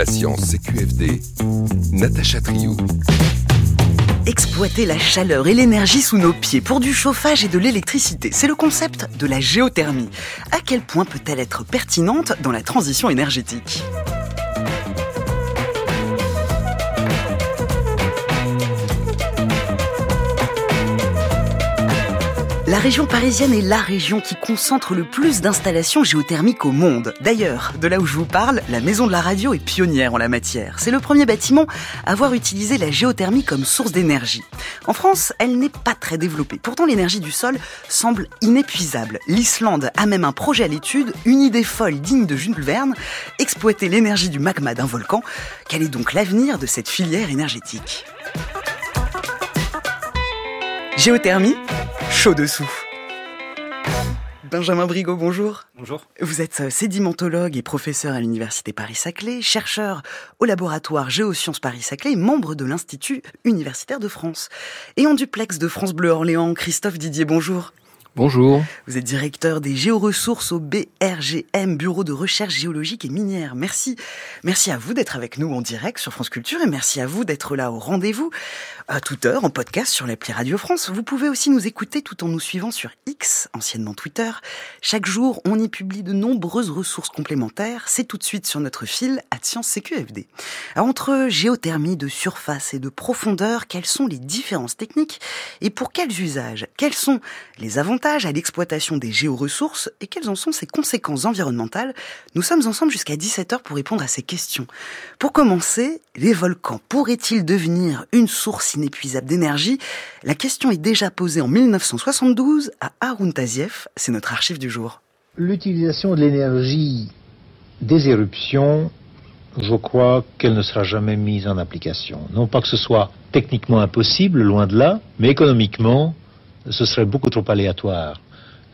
La science CQFD, Natacha Triou. Exploiter la chaleur et l'énergie sous nos pieds pour du chauffage et de l'électricité, c'est le concept de la géothermie. À quel point peut-elle être pertinente dans la transition énergétique? La région parisienne est la région qui concentre le plus d'installations géothermiques au monde. D'ailleurs, de là où je vous parle, la Maison de la Radio est pionnière en la matière. C'est le premier bâtiment à avoir utilisé la géothermie comme source d'énergie. En France, elle n'est pas très développée. Pourtant, l'énergie du sol semble inépuisable. L'Islande a même un projet à l'étude, une idée folle digne de Jules Verne, exploiter l'énergie du magma d'un volcan. Quel est donc l'avenir de cette filière énergétique? Géothermie chaud dessous. Benjamin Brigaud, bonjour. Bonjour. Vous êtes euh, sédimentologue et professeur à l'Université Paris-Saclay, chercheur au laboratoire Géosciences Paris-Saclay, membre de l'Institut universitaire de France. Et en duplex de France Bleu Orléans, Christophe Didier, bonjour. Bonjour. Vous êtes directeur des géoressources au BRGM, Bureau de recherche géologique et minière. Merci. Merci à vous d'être avec nous en direct sur France Culture et merci à vous d'être là au rendez-vous à toute heure en podcast sur l'appli Radio France. Vous pouvez aussi nous écouter tout en nous suivant sur X, anciennement Twitter. Chaque jour, on y publie de nombreuses ressources complémentaires. C'est tout de suite sur notre fil à Science CQFD. Entre géothermie de surface et de profondeur, quelles sont les différences techniques et pour quels usages? Quels sont les avantages à l'exploitation des géoressources et quelles en sont ses conséquences environnementales Nous sommes ensemble jusqu'à 17h pour répondre à ces questions. Pour commencer, les volcans pourraient-ils devenir une source inépuisable d'énergie? La question est déjà posée en 1972 à Arun Taziev, c'est notre archive du jour. L'utilisation de l'énergie des éruptions, je crois qu'elle ne sera jamais mise en application. Non pas que ce soit techniquement impossible, loin de là, mais économiquement, ce serait beaucoup trop aléatoire.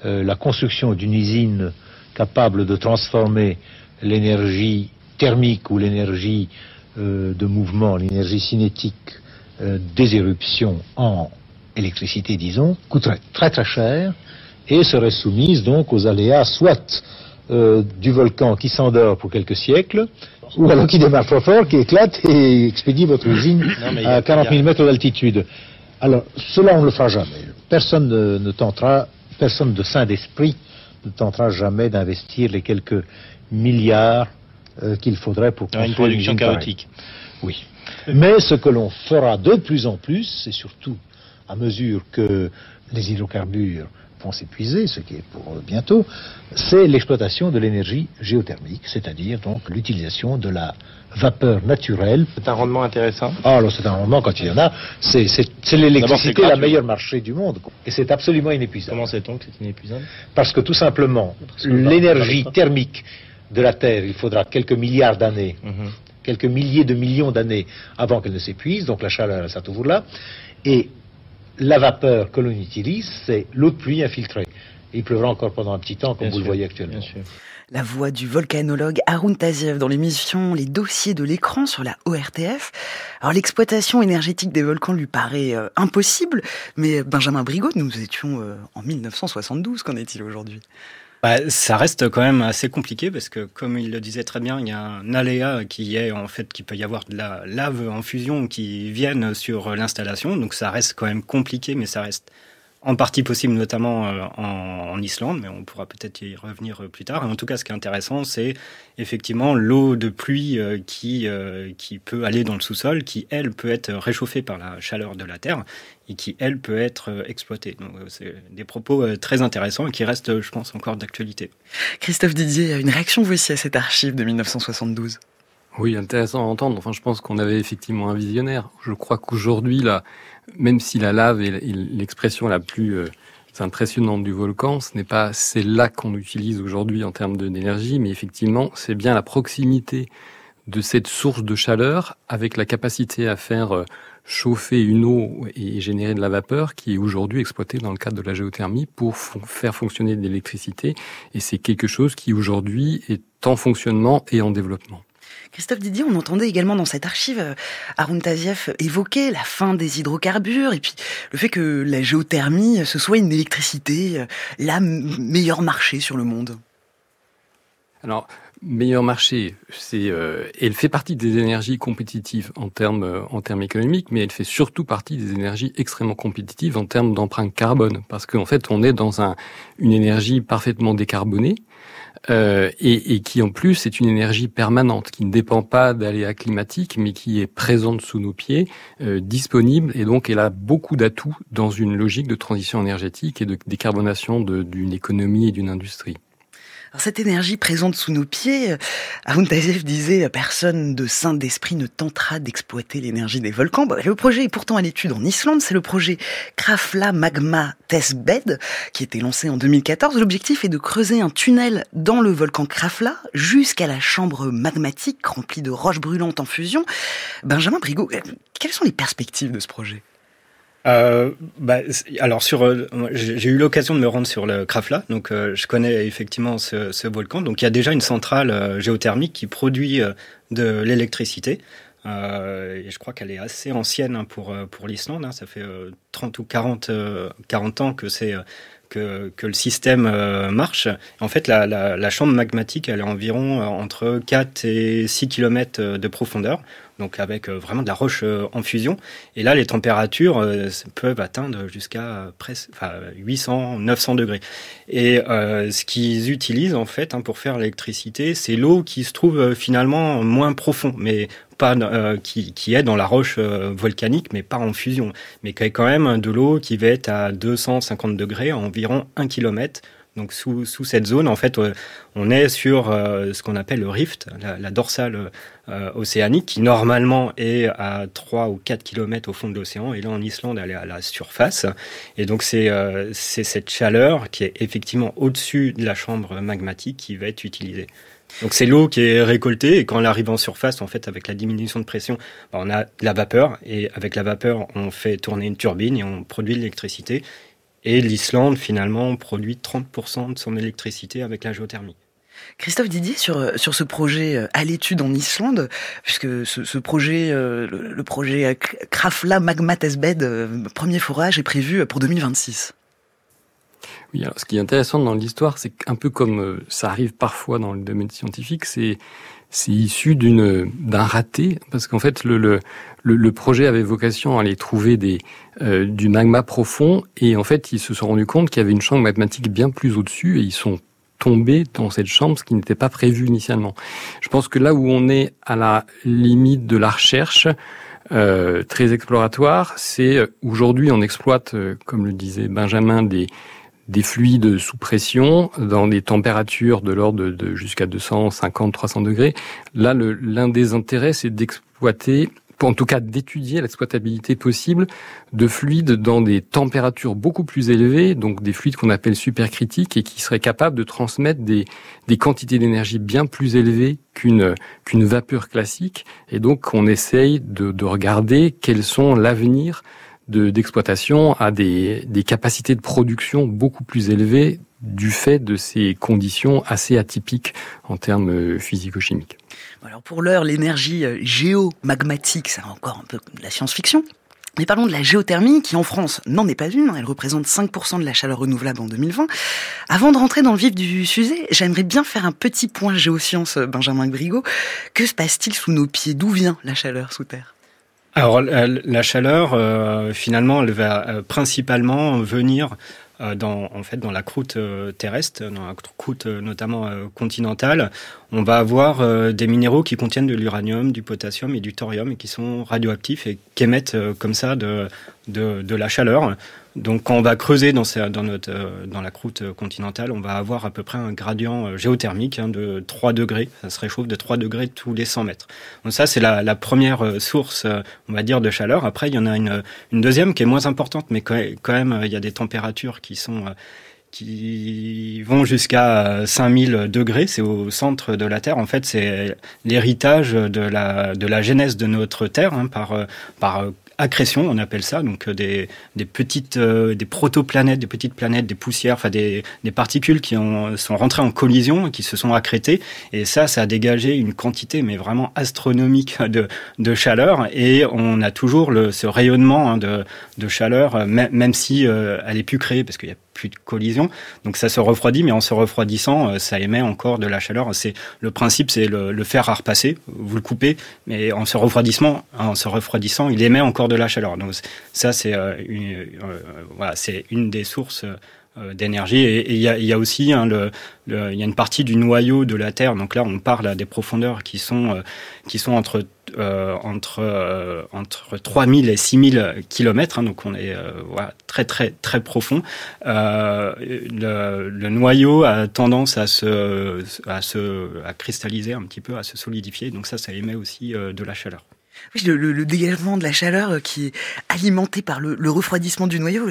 Euh, la construction d'une usine capable de transformer l'énergie thermique ou l'énergie euh, de mouvement, l'énergie cinétique euh, des éruptions en électricité, disons, coûterait très très cher et serait soumise donc aux aléas soit du volcan qui s'endort pour quelques siècles, ou alors qui démarre trop fort, qui éclate et expédie votre usine à 40 000 mètres d'altitude. Alors, cela, on ne le fera jamais personne ne, tentera, personne de sain d'esprit ne tentera jamais d'investir les quelques milliards euh, qu'il faudrait pour construire une production chaotique. Oui. Mais ce que l'on fera de plus en plus, c'est surtout à mesure que les hydrocarbures vont s'épuiser, ce qui est pour bientôt, c'est l'exploitation de l'énergie géothermique, c'est-à-dire donc l'utilisation de la vapeur naturelle. C'est un rendement intéressant Ah, alors c'est un rendement quand il y en a. C'est l'électricité la meilleure marché du monde. Et c'est absolument inépuisable. Comment sait-on que c'est inépuisable? Parce que tout simplement, l'énergie thermique de la Terre, il faudra quelques milliards d'années, mhm. quelques milliers de millions d'années avant qu'elle ne s'épuise, donc la chaleur, elle sera toujours là. Et la vapeur que l'on utilise, c'est l'eau de pluie infiltrée. Il pleuvra encore pendant un petit temps, comme vous le voyez actuellement. La voix du volcanologue Arun Taziev dans l'émission Les dossiers de l'écran sur la ORTF. Alors l'exploitation énergétique des volcans lui paraît euh, impossible, mais Benjamin Brigaud, nous étions euh, en 1972, qu'en est-il aujourd'hui? Bah, ça reste quand même assez compliqué parce que, comme il le disait très bien, il y a un aléa qui est en fait qu'il peut y avoir de la lave en fusion qui vienne sur l'installation. Donc ça reste quand même compliqué, mais ça reste en partie possible, notamment euh, en, Islande, mais on pourra peut-être y revenir euh, plus tard. en tout cas, ce qui est intéressant, c'est effectivement l'eau de pluie euh, qui, qui peut aller dans le sous-sol, qui, elle, peut être réchauffée par la chaleur de la Terre et qui, elle, peut être exploitée. Donc, c'est des propos très intéressants et qui restent, je pense, encore d'actualité. Christophe Didier, une réaction vous aussi à cette archive de 1972 oui, intéressant à entendre. Enfin, je pense qu'on avait effectivement un visionnaire. Je crois qu'aujourd'hui, là, même si la lave est l'expression la plus euh, impressionnante du volcan, ce n'est pas celle-là qu'on utilise aujourd'hui en termes d'énergie, mais effectivement, c'est bien la proximité de cette source de chaleur avec la capacité à faire euh, chauffer une eau et générer de la vapeur qui est aujourd'hui exploitée dans le cadre de la géothermie pour faire fonctionner de l'électricité. Et c'est quelque chose qui aujourd'hui est en fonctionnement et en développement. Christophe Didier, on entendait également dans cette archive euh, Arun Taziev évoquer la fin des hydrocarbures et puis le fait que la géothermie, ce soit une électricité, euh, la meilleure marché sur le monde. Alors, meilleur marché, c'est euh, elle fait partie des énergies compétitives en termes euh, en termes économiques, mais elle fait surtout partie des énergies extrêmement compétitives en termes d'empreinte carbone, parce qu'en fait on est dans un, une énergie parfaitement décarbonée. Euh, et, qui en plus est une énergie permanente, qui ne dépend pas d'aléas climatiques, mais qui est présente sous nos pieds, euh, disponible, et donc elle a beaucoup d'atouts dans une logique de transition énergétique et de décarbonation d'une économie et d'une industrie cette énergie présente sous nos pieds, euh, Arun disait euh, personne de saint d'esprit ne tentera d'exploiter l'énergie des volcans. Le projet est pourtant à l'étude en Islande, c'est le projet Krafla Magma Testbed qui a été lancé en 2014. L'objectif est de creuser un tunnel dans le volcan Krafla jusqu'à la chambre magmatique remplie de roches brûlantes en fusion. Benjamin Brigot, euh, quelles sont les perspectives de ce projet? Euh, bah, alors sur, euh, j'ai eu l'occasion de me rendre sur le Krafla, donc euh, je connais effectivement ce, volcan. Donc il y a déjà une centrale euh, géothermique qui produit de l'électricité. et je crois qu'elle est assez ancienne hein, pour pour l'Islande. Hein. Ça fait 30 ou 40 40 ans que c'est que, que, le système marche. En fait, la, chambre magmatique, elle est environ entre 4 et 6 km de profondeur donc avec euh, vraiment de la roche euh, en fusion. Et là, les températures euh, peuvent atteindre jusqu'à presque enfin, 800, 900 degrés. Et ce qu'ils utilisent en fait hein, pour faire l'électricité, c'est l'eau qui se trouve finalement moins profond, mais pas qui, qui, est dans la roche volcanique, mais pas en fusion, mais qui est quand même de l'eau qui va être à 250 degrés, environ 1 km donc sous, cette zone, en fait, euh, on est sur euh, ce qu'on appelle le rift, la, dorsale euh, océanique, qui normalement est à 3 ou 4 km au fond de l'océan, et là en Islande, elle est à la surface. Et donc c'est c'est cette chaleur qui est effectivement au-dessus de la chambre magmatique qui va être utilisée. Donc c'est l'eau qui est récoltée et quand elle arrive en surface, en fait, avec la diminution de pression, bah, on a de la vapeur et avec la vapeur, on fait tourner une turbine et on produit de l'électricité. Et l'Islande, finalement, produit 30% de son électricité avec la géothermie. Christophe Didier, sur, sur ce projet euh, à l'étude en Islande, puisque ce, ce projet, euh, le, projet Krafla Magma Testbed, euh, premier forage, est prévu pour 2026. Oui, alors ce qui est intéressant dans l'histoire, c'est qu'un peu comme ça arrive parfois dans le domaine scientifique, c'est c'est issu d'une d'un raté parce qu'en fait le, le, le projet avait vocation à aller trouver des euh, du magma profond et en fait ils se sont rendus compte qu'il y avait une chambre magmatique bien plus au-dessus et ils sont tombés dans cette chambre, ce qui n'était pas prévu initialement. Je pense que là où on est à la limite de la recherche, euh, très exploratoire, c'est euh, aujourd'hui on exploite, euh, comme le disait Benjamin, des des fluides sous pression dans des températures de l'ordre de, jusqu'à 250-300 degrés. Là, l'un des intérêts, c'est d'exploiter en tout cas d'étudier l'exploitabilité possible de fluides dans des températures beaucoup plus élevées, donc des fluides qu'on appelle supercritiques et qui seraient capables de transmettre des, des quantités d'énergie bien plus élevées qu'une qu'une vapeur classique. Et donc on essaye de, de regarder quels sont l'avenir d'exploitation à des, des capacités de production beaucoup plus élevées du fait de ces conditions assez atypiques en termes euh, physico-chimiques. Alors pour l'heure, l'énergie euh, géomagmatique, c'est encore un peu de la science-fiction. Mais parlons de la géothermie, qui en France n'en est pas une. Elle représente 5% de la chaleur renouvelable en 2020. Avant de rentrer dans le vif du sujet, j'aimerais bien faire un petit point géosciences, Benjamin Brigot. Que se passe-t-il sous nos pieds? D'où vient la chaleur sous terre? Alors la, chaleur, euh, finalement, elle va euh, principalement venir euh, dans, en fait, dans la croûte terrestre, dans la croûte notamment continentale. On va avoir des minéraux qui contiennent de l'uranium, du potassium et du thorium et qui sont radioactifs et qui émettent comme ça de, de, la chaleur. Donc quand on va creuser dans, notre, euh, dans la croûte continentale, on va avoir à peu près un gradient euh, géothermique hein, de 3 degrés. Ça se réchauffe de 3 degrés tous les 100 mètres. Donc ça, c'est la, la, première euh, source, on va dire, de chaleur. Après, il y en a une, une deuxième qui est moins importante, mais quand même, il y a des températures qui sont qui vont jusqu'à 5000 degrés, c'est au centre de la Terre. En fait, c'est l'héritage de la, de la genèse de notre Terre hein, par, par accrétion, on appelle ça, donc euh, des, des petites, euh, des protoplanètes, des petites planètes, des poussières, enfin des, des particules qui ont, sont rentrées en collision, qui se sont accrétées, et ça, ça a dégagé une quantité, mais vraiment astronomique de, de chaleur, et on a toujours le, ce rayonnement hein, de, de chaleur, même, même si euh, elle est plus créée, parce qu'il y a plus de collision. Donc ça se refroidit, mais en se refroidissant, ça émet encore de la chaleur. C'est le principe, c'est le, fer à repasser. Vous le coupez, mais en se refroidissant, en se refroidissant, il émet encore de la chaleur. Donc ça, c'est une, voilà, c'est une des sources euh, d'énergie. Et il y a, aussi hein, le, le, y a une partie du noyau de la Terre. Donc là, on parle à des profondeurs qui sont euh, qui sont entre euh, entre euh, entre 3000 et 6000 kilomètres. Hein, donc on est voilà, très très très profond. Le, le, noyau a tendance à se à se à cristalliser un petit peu, à se solidifier. Donc ça, ça émet aussi de la chaleur. Oui, le, le, dégagement de la chaleur euh, qui est alimenté par le, le refroidissement du noyau.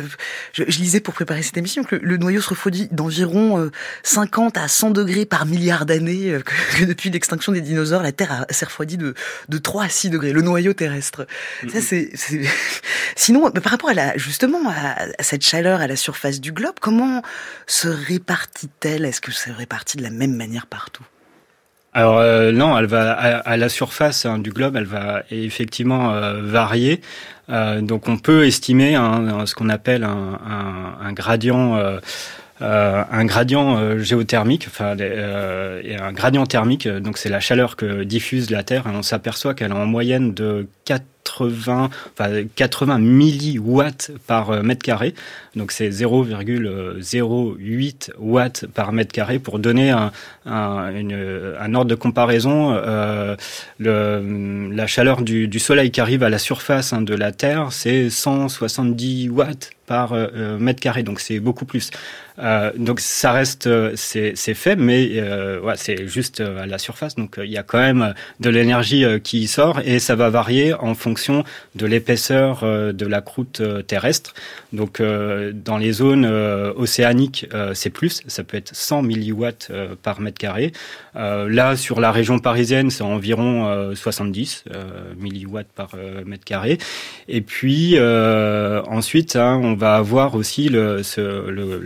Je, je, lisais pour préparer cette émission que le, noyau se refroidit d'environ 50 euh, à 100 degrés par milliard d'années, euh, que, depuis l'extinction des dinosaures, la Terre s'est refroidie de, de 3 à 6 degrés, le noyau terrestre. Ça, c'est, Sinon, par rapport à la, justement à, cette chaleur à la surface du globe, comment se répartit-elle? Est-ce que se répartit de la même manière partout? Alors euh, non, elle va à, la surface hein, du globe, elle va effectivement euh, varier. Euh, donc on peut estimer un, ce qu'on appelle un, un, un gradient. un gradient géothermique, enfin un gradient thermique, donc c'est la chaleur que diffuse la Terre, et on s'aperçoit qu'elle est en moyenne de 4 80, enfin 80 milliwatts par euh, mètre carré. Donc c'est 0,08 watts par mètre carré pour donner un, ordre de comparaison. Euh, la chaleur du, Soleil qui arrive à la surface hein, de la Terre, c'est 170 watts par euh, euh, mètre carré, donc c'est beaucoup plus. Euh, donc ça reste, c'est faible, mais euh, c'est juste à la surface. Donc il y a quand même de l'énergie qui sort et ça va varier en fonction de l'épaisseur de la croûte terrestre. Donc dans les zones océaniques, c'est plus, ça peut être 100 milliwatts par mètre carré. là, sur la région parisienne, c'est environ 70 milliwatts par mètre carré. Et puis ensuite, hein, on va avoir aussi le,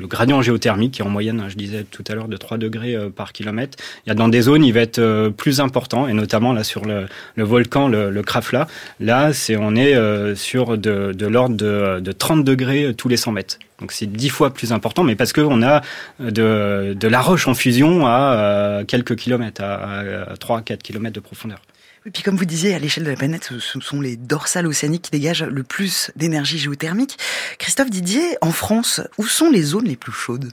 gradient géothermique qui est en moyenne, je disais tout à l'heure, de 3 degrés euh, par kilomètre. Il y a dans des zones, il va être euh, plus important, et notamment là sur le, le volcan, le, le Krafla. Là, c'est on est euh, sur de, de l'ordre de, de 30 degrés tous les 100 mètres. Donc c'est dix fois plus important, mais parce qu'on a de, de la roche en fusion à quelques kilomètres, à, à 3-4 kilomètres de profondeur. Et puis comme vous disiez, à l'échelle de la planète, ce sont les dorsales océaniques qui dégagent le plus d'énergie géothermique. Christophe Didier, en France, où sont les zones les plus chaudes?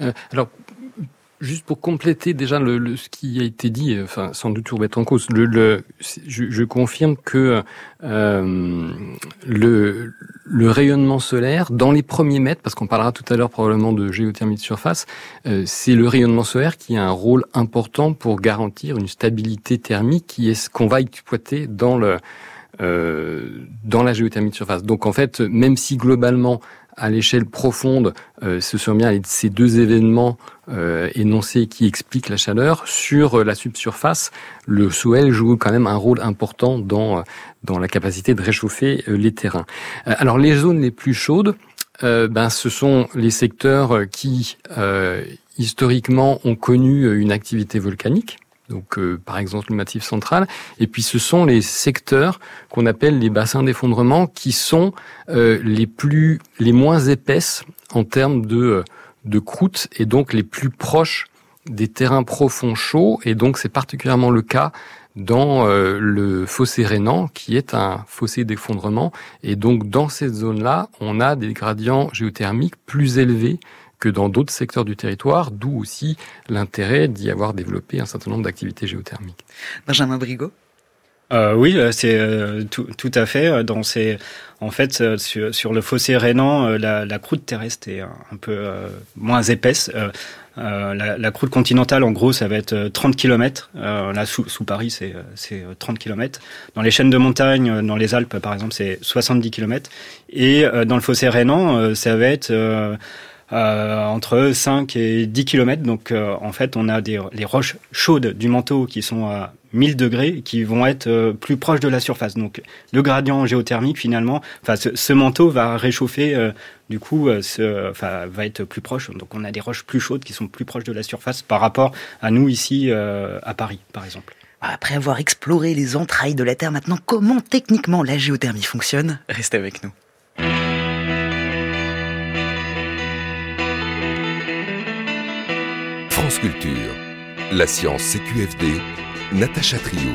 Euh, Alors, Juste pour compléter déjà le, le, ce qui a été dit, enfin sans doute tout remettre en cause, le, le je, je, confirme que euh, le, le rayonnement solaire dans les premiers mètres, parce qu'on parlera tout à l'heure probablement de géothermie de surface, euh, c'est le rayonnement solaire qui a un rôle important pour garantir une stabilité thermique qui est ce qu'on va exploiter dans le euh, dans la géothermie de surface. Donc en fait, même si globalement à l'échelle profonde, euh, ce sont bien ces deux événements euh, énoncés qui expliquent la chaleur. Sur euh, la subsurface, le SOEL joue quand même un rôle important dans, dans la capacité de réchauffer les terrains. alors les zones les plus chaudes, ben, ce sont les secteurs qui historiquement ont connu une activité volcanique donc euh, par exemple le Massif central. Et puis ce sont les secteurs qu'on appelle les bassins d'effondrement qui sont euh, les plus, les moins épaisses en termes de euh, de croûte et donc les plus proches des terrains profonds chauds. Et donc c'est particulièrement le cas dans le fossé rénan, qui est un fossé d'effondrement. Et donc dans cette zone-là, on a des gradients géothermiques plus élevés que dans d'autres secteurs du territoire, d'où aussi l'intérêt d'y avoir développé un certain nombre d'activités géothermiques. Benjamin Brigot euh, oui, euh, c'est euh, tout, tout, à fait. Euh, dans ces, en fait, sur, sur le fossé rhénan, la, la, croûte terrestre est un, peu moins épaisse. La, la, croûte continentale, en gros, ça va être 30 km. là, sous, sous Paris, c'est 30 km. Dans les chaînes de montagne, dans les Alpes, par exemple, c'est 70 km. Et dans le fossé rhénan, ça va être euh, entre 5 et 10 km. Donc euh, en fait, on a des les roches chaudes du manteau qui sont à 1000 degrés qui vont être euh, plus proches de la surface. Donc le gradient géothermique finalement, enfin ce, manteau va réchauffer euh, du coup, euh, ce, va être plus proche. Donc on a des roches plus chaudes qui sont plus proches de la surface par rapport à nous ici à Paris par exemple. Après avoir exploré les entrailles de la Terre, maintenant comment techniquement la géothermie fonctionne? Restez avec nous. France Culture, la science CQFD Natacha Trio.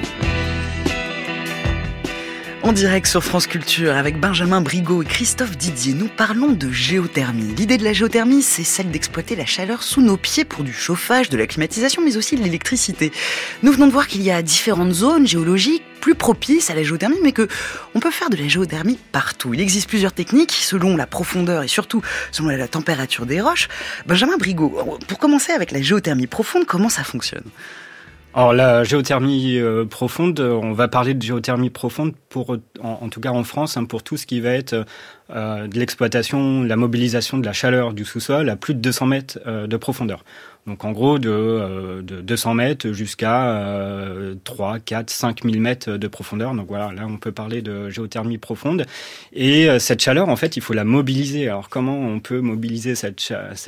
En direct sur France Culture avec Benjamin Brigaud et Christophe Didier, nous parlons de géothermie. L'idée de la géothermie, c'est celle d'exploiter la chaleur sous nos pieds pour du chauffage, de la climatisation, mais aussi de l'électricité. Nous venons de voir qu'il y a différentes zones géologiques plus propices à la géothermie, mais que on peut faire de la géothermie partout. Il existe plusieurs techniques selon la profondeur et surtout selon la température des roches. Benjamin Brigaud, pour commencer avec la géothermie profonde, comment ça fonctionne? Alors la géothermie euh, profonde, on va parler de géothermie profonde pour, en, tout cas en France, hein, pour tout ce qui va être euh, de l'exploitation, la mobilisation de la chaleur du sous-sol à plus de 200 mètres euh, de profondeur. Donc en gros de, euh, de 200 mètres jusqu'à euh, 3, 4, 5 000 mètres de profondeur. Donc voilà, là on peut parler de géothermie profonde. Et euh, cette chaleur, en fait, il faut la mobiliser. Alors comment on peut mobiliser cette,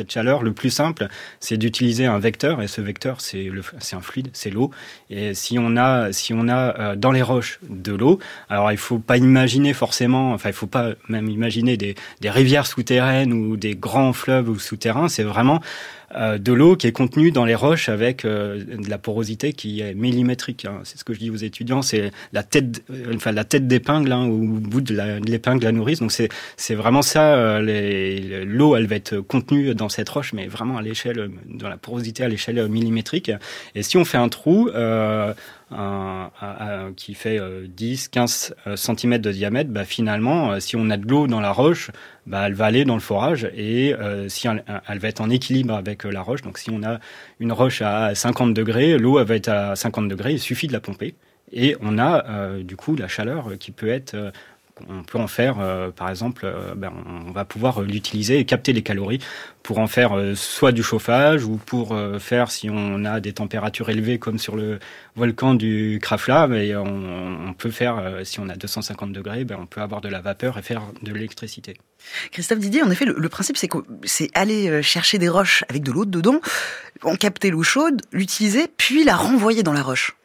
chaleur? Le plus simple, c'est d'utiliser un vecteur. Et ce vecteur, c'est un fluide, c'est l'eau. Et si on a, si on a euh, dans les roches de l'eau, alors il faut pas imaginer forcément, enfin il faut pas même imaginer des, des rivières souterraines ou des grands fleuves ou souterrains. C'est vraiment de l'eau qui est contenue dans les roches avec euh, de la porosité qui est millimétrique. Hein. C'est ce que je dis aux étudiants, c'est la tête, euh, enfin la tête d'épingle hein, au bout de l'épingle la nourrice. Donc c'est c'est vraiment ça. L'eau, elle va être contenue dans cette roche, mais vraiment à l'échelle, dans la porosité à l'échelle millimétrique. Et si on fait un trou, qui fait 10, 15 cm de diamètre, bah, finalement, euh, si on a de l'eau dans la roche, bah, elle va aller dans le forage et euh, si elle, va être en équilibre avec euh, la roche. Donc si on a une roche à 50 degrés, l'eau va être à 50 degrés, il suffit de la pomper et on a du coup la chaleur qui peut être on peut en faire, euh, par exemple, euh, ben, on va pouvoir l'utiliser et capter les calories pour en faire euh, soit du chauffage ou pour faire, si on a des températures élevées comme sur le volcan du Krafla, mais on, peut faire, si on a 250 degrés, ben, on peut avoir de la vapeur et faire de l'électricité. Christophe Didier, en effet, le, principe, c'est c'est aller chercher des roches avec de l'eau dedans, en capter l'eau chaude, l'utiliser, puis la renvoyer dans la roche.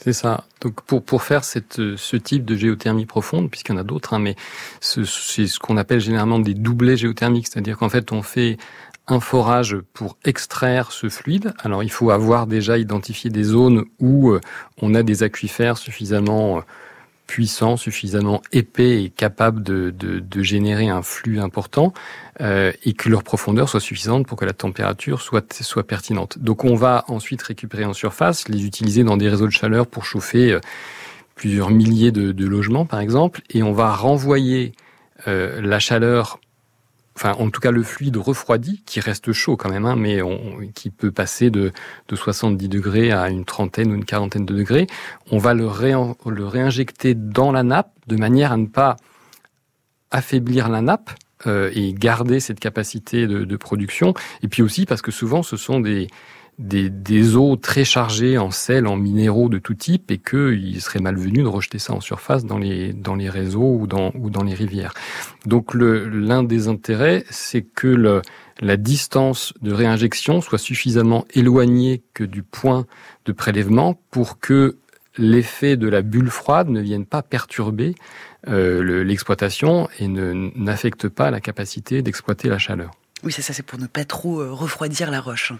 C'est ça. Donc pour pour faire cette ce type de géothermie profonde, puisqu'il y en a d'autres, hein, mais c'est ce qu'on appelle généralement des doublets géothermiques, c'est-à-dire qu'en fait on fait un forage pour extraire ce fluide. Alors il faut avoir déjà identifié des zones où euh, on a des aquifères suffisamment euh, puissant, suffisamment épais et capable de, de, de générer un flux important euh, et que leur profondeur soit suffisante pour que la température soit, soit pertinente. Donc on va ensuite récupérer en surface, les utiliser dans des réseaux de chaleur pour chauffer euh, plusieurs milliers de, de logements par exemple, et on va renvoyer euh, la chaleur enfin en tout cas le fluide refroidi, qui reste chaud quand même, hein, mais qui peut passer de, de 70 degrés à une trentaine ou une quarantaine de degrés, on va le, réinjecter dans la nappe de manière à ne pas affaiblir la nappe euh, et garder cette capacité de, production. Et puis aussi parce que souvent ce sont des, des, eaux très chargées en sel, en minéraux de tout type, et qu'il serait malvenu de rejeter ça en surface dans les, dans les réseaux ou dans, ou dans les rivières. Donc l'un des intérêts, c'est que la distance de réinjection soit suffisamment éloignée que du point de prélèvement pour que l'effet de la bulle froide ne vienne pas perturber euh, l'exploitation et n'affecte pas la capacité d'exploiter la chaleur. Oui, c'est ça, c'est pour ne pas trop euh, refroidir la roche.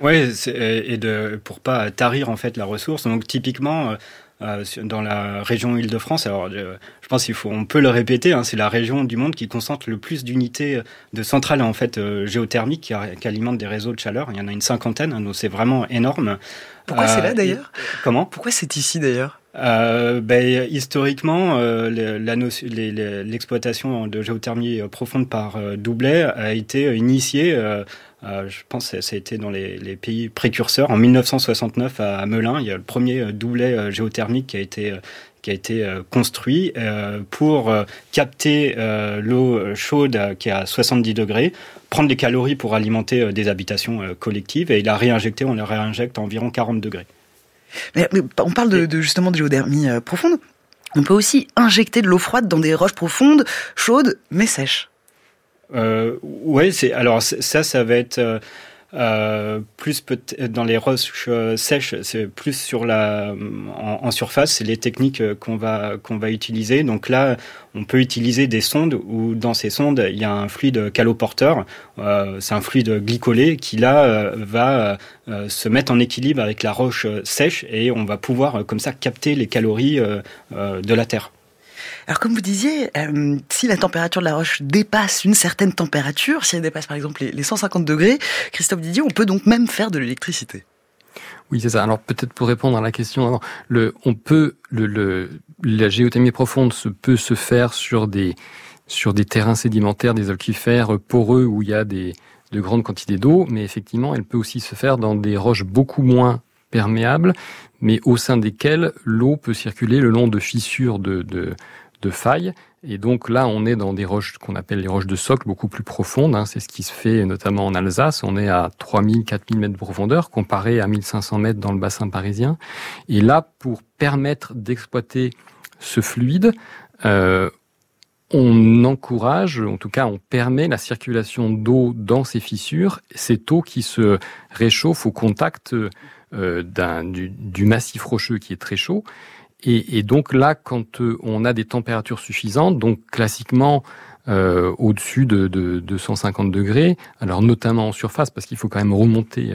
Oui, et de pour pas tarir en fait la ressource. Donc typiquement. Euh, euh, dans la région Île-de-France. Alors, je, pense qu'il faut, on peut le répéter, hein, c'est la région du monde qui concentre le plus d'unités de centrales en fait géothermiques qui, qui, alimentent des réseaux de chaleur. Il y en a une cinquantaine, hein, donc c'est vraiment énorme. Pourquoi c'est là d'ailleurs? Comment? Pourquoi c'est ici d'ailleurs? Euh, ben, historiquement, euh, l'exploitation de géothermie profonde par euh, doublet a été initiée, euh, je pense que ça a été dans les, pays précurseurs. En 1969 à Melun, il y a le premier doublet géothermique qui a été a construit pour capter l'eau chaude qui est à 70 degrés, prendre des calories pour alimenter des habitations collectives et la réinjecter, on la réinjecte à environ 40 degrés. Mais, on parle de, justement de géothermie euh, profonde. On peut aussi injecter de l'eau froide dans des roches profondes, chaudes, mais sèches. Euh, c'est alors ça, ça va être. Euh, euh, plus dans les roches euh, sèches, c'est plus sur la en, surface, c'est les techniques euh, qu'on va qu'on va utiliser. Donc là, on peut utiliser des sondes où dans ces sondes il y a un fluide caloporteur. Euh, c'est un fluide glycolé qui là va se mettre en équilibre avec la roche sèche et on va pouvoir comme ça capter les calories de la terre. Alors comme vous disiez, euh, si la température de la roche dépasse une certaine température, si elle dépasse par exemple les, 150 degrés, Christophe Didier, on peut donc même faire de l'électricité. Oui, c'est ça. Alors peut-être pour répondre à la question, on peut, la géothermie profonde se, peut se faire sur des, sur des terrains sédimentaires, des aquifères poreux où il y a des, de grandes quantités d'eau, mais effectivement, elle peut aussi se faire dans des roches beaucoup moins perméables, mais au sein desquelles l'eau peut circuler le long de fissures de, de, failles. Et donc là, on est dans des roches qu'on appelle les roches de socle, beaucoup plus profondes. Hein. C'est ce qui se fait notamment en Alsace. On est à 3000, 4000 mètres de profondeur, comparé à 1500 mètres dans le bassin parisien. Et là, pour permettre d'exploiter ce fluide, euh, on encourage, en tout cas on permet la circulation d'eau dans ces fissures, cette eau qui se réchauffe au contact du, du, massif rocheux qui est très chaud. Et, et donc là, quand euh, on a des températures suffisantes, donc classiquement euh, au-dessus de, de, 250 degrés, alors notamment en surface, parce qu'il faut quand même remonter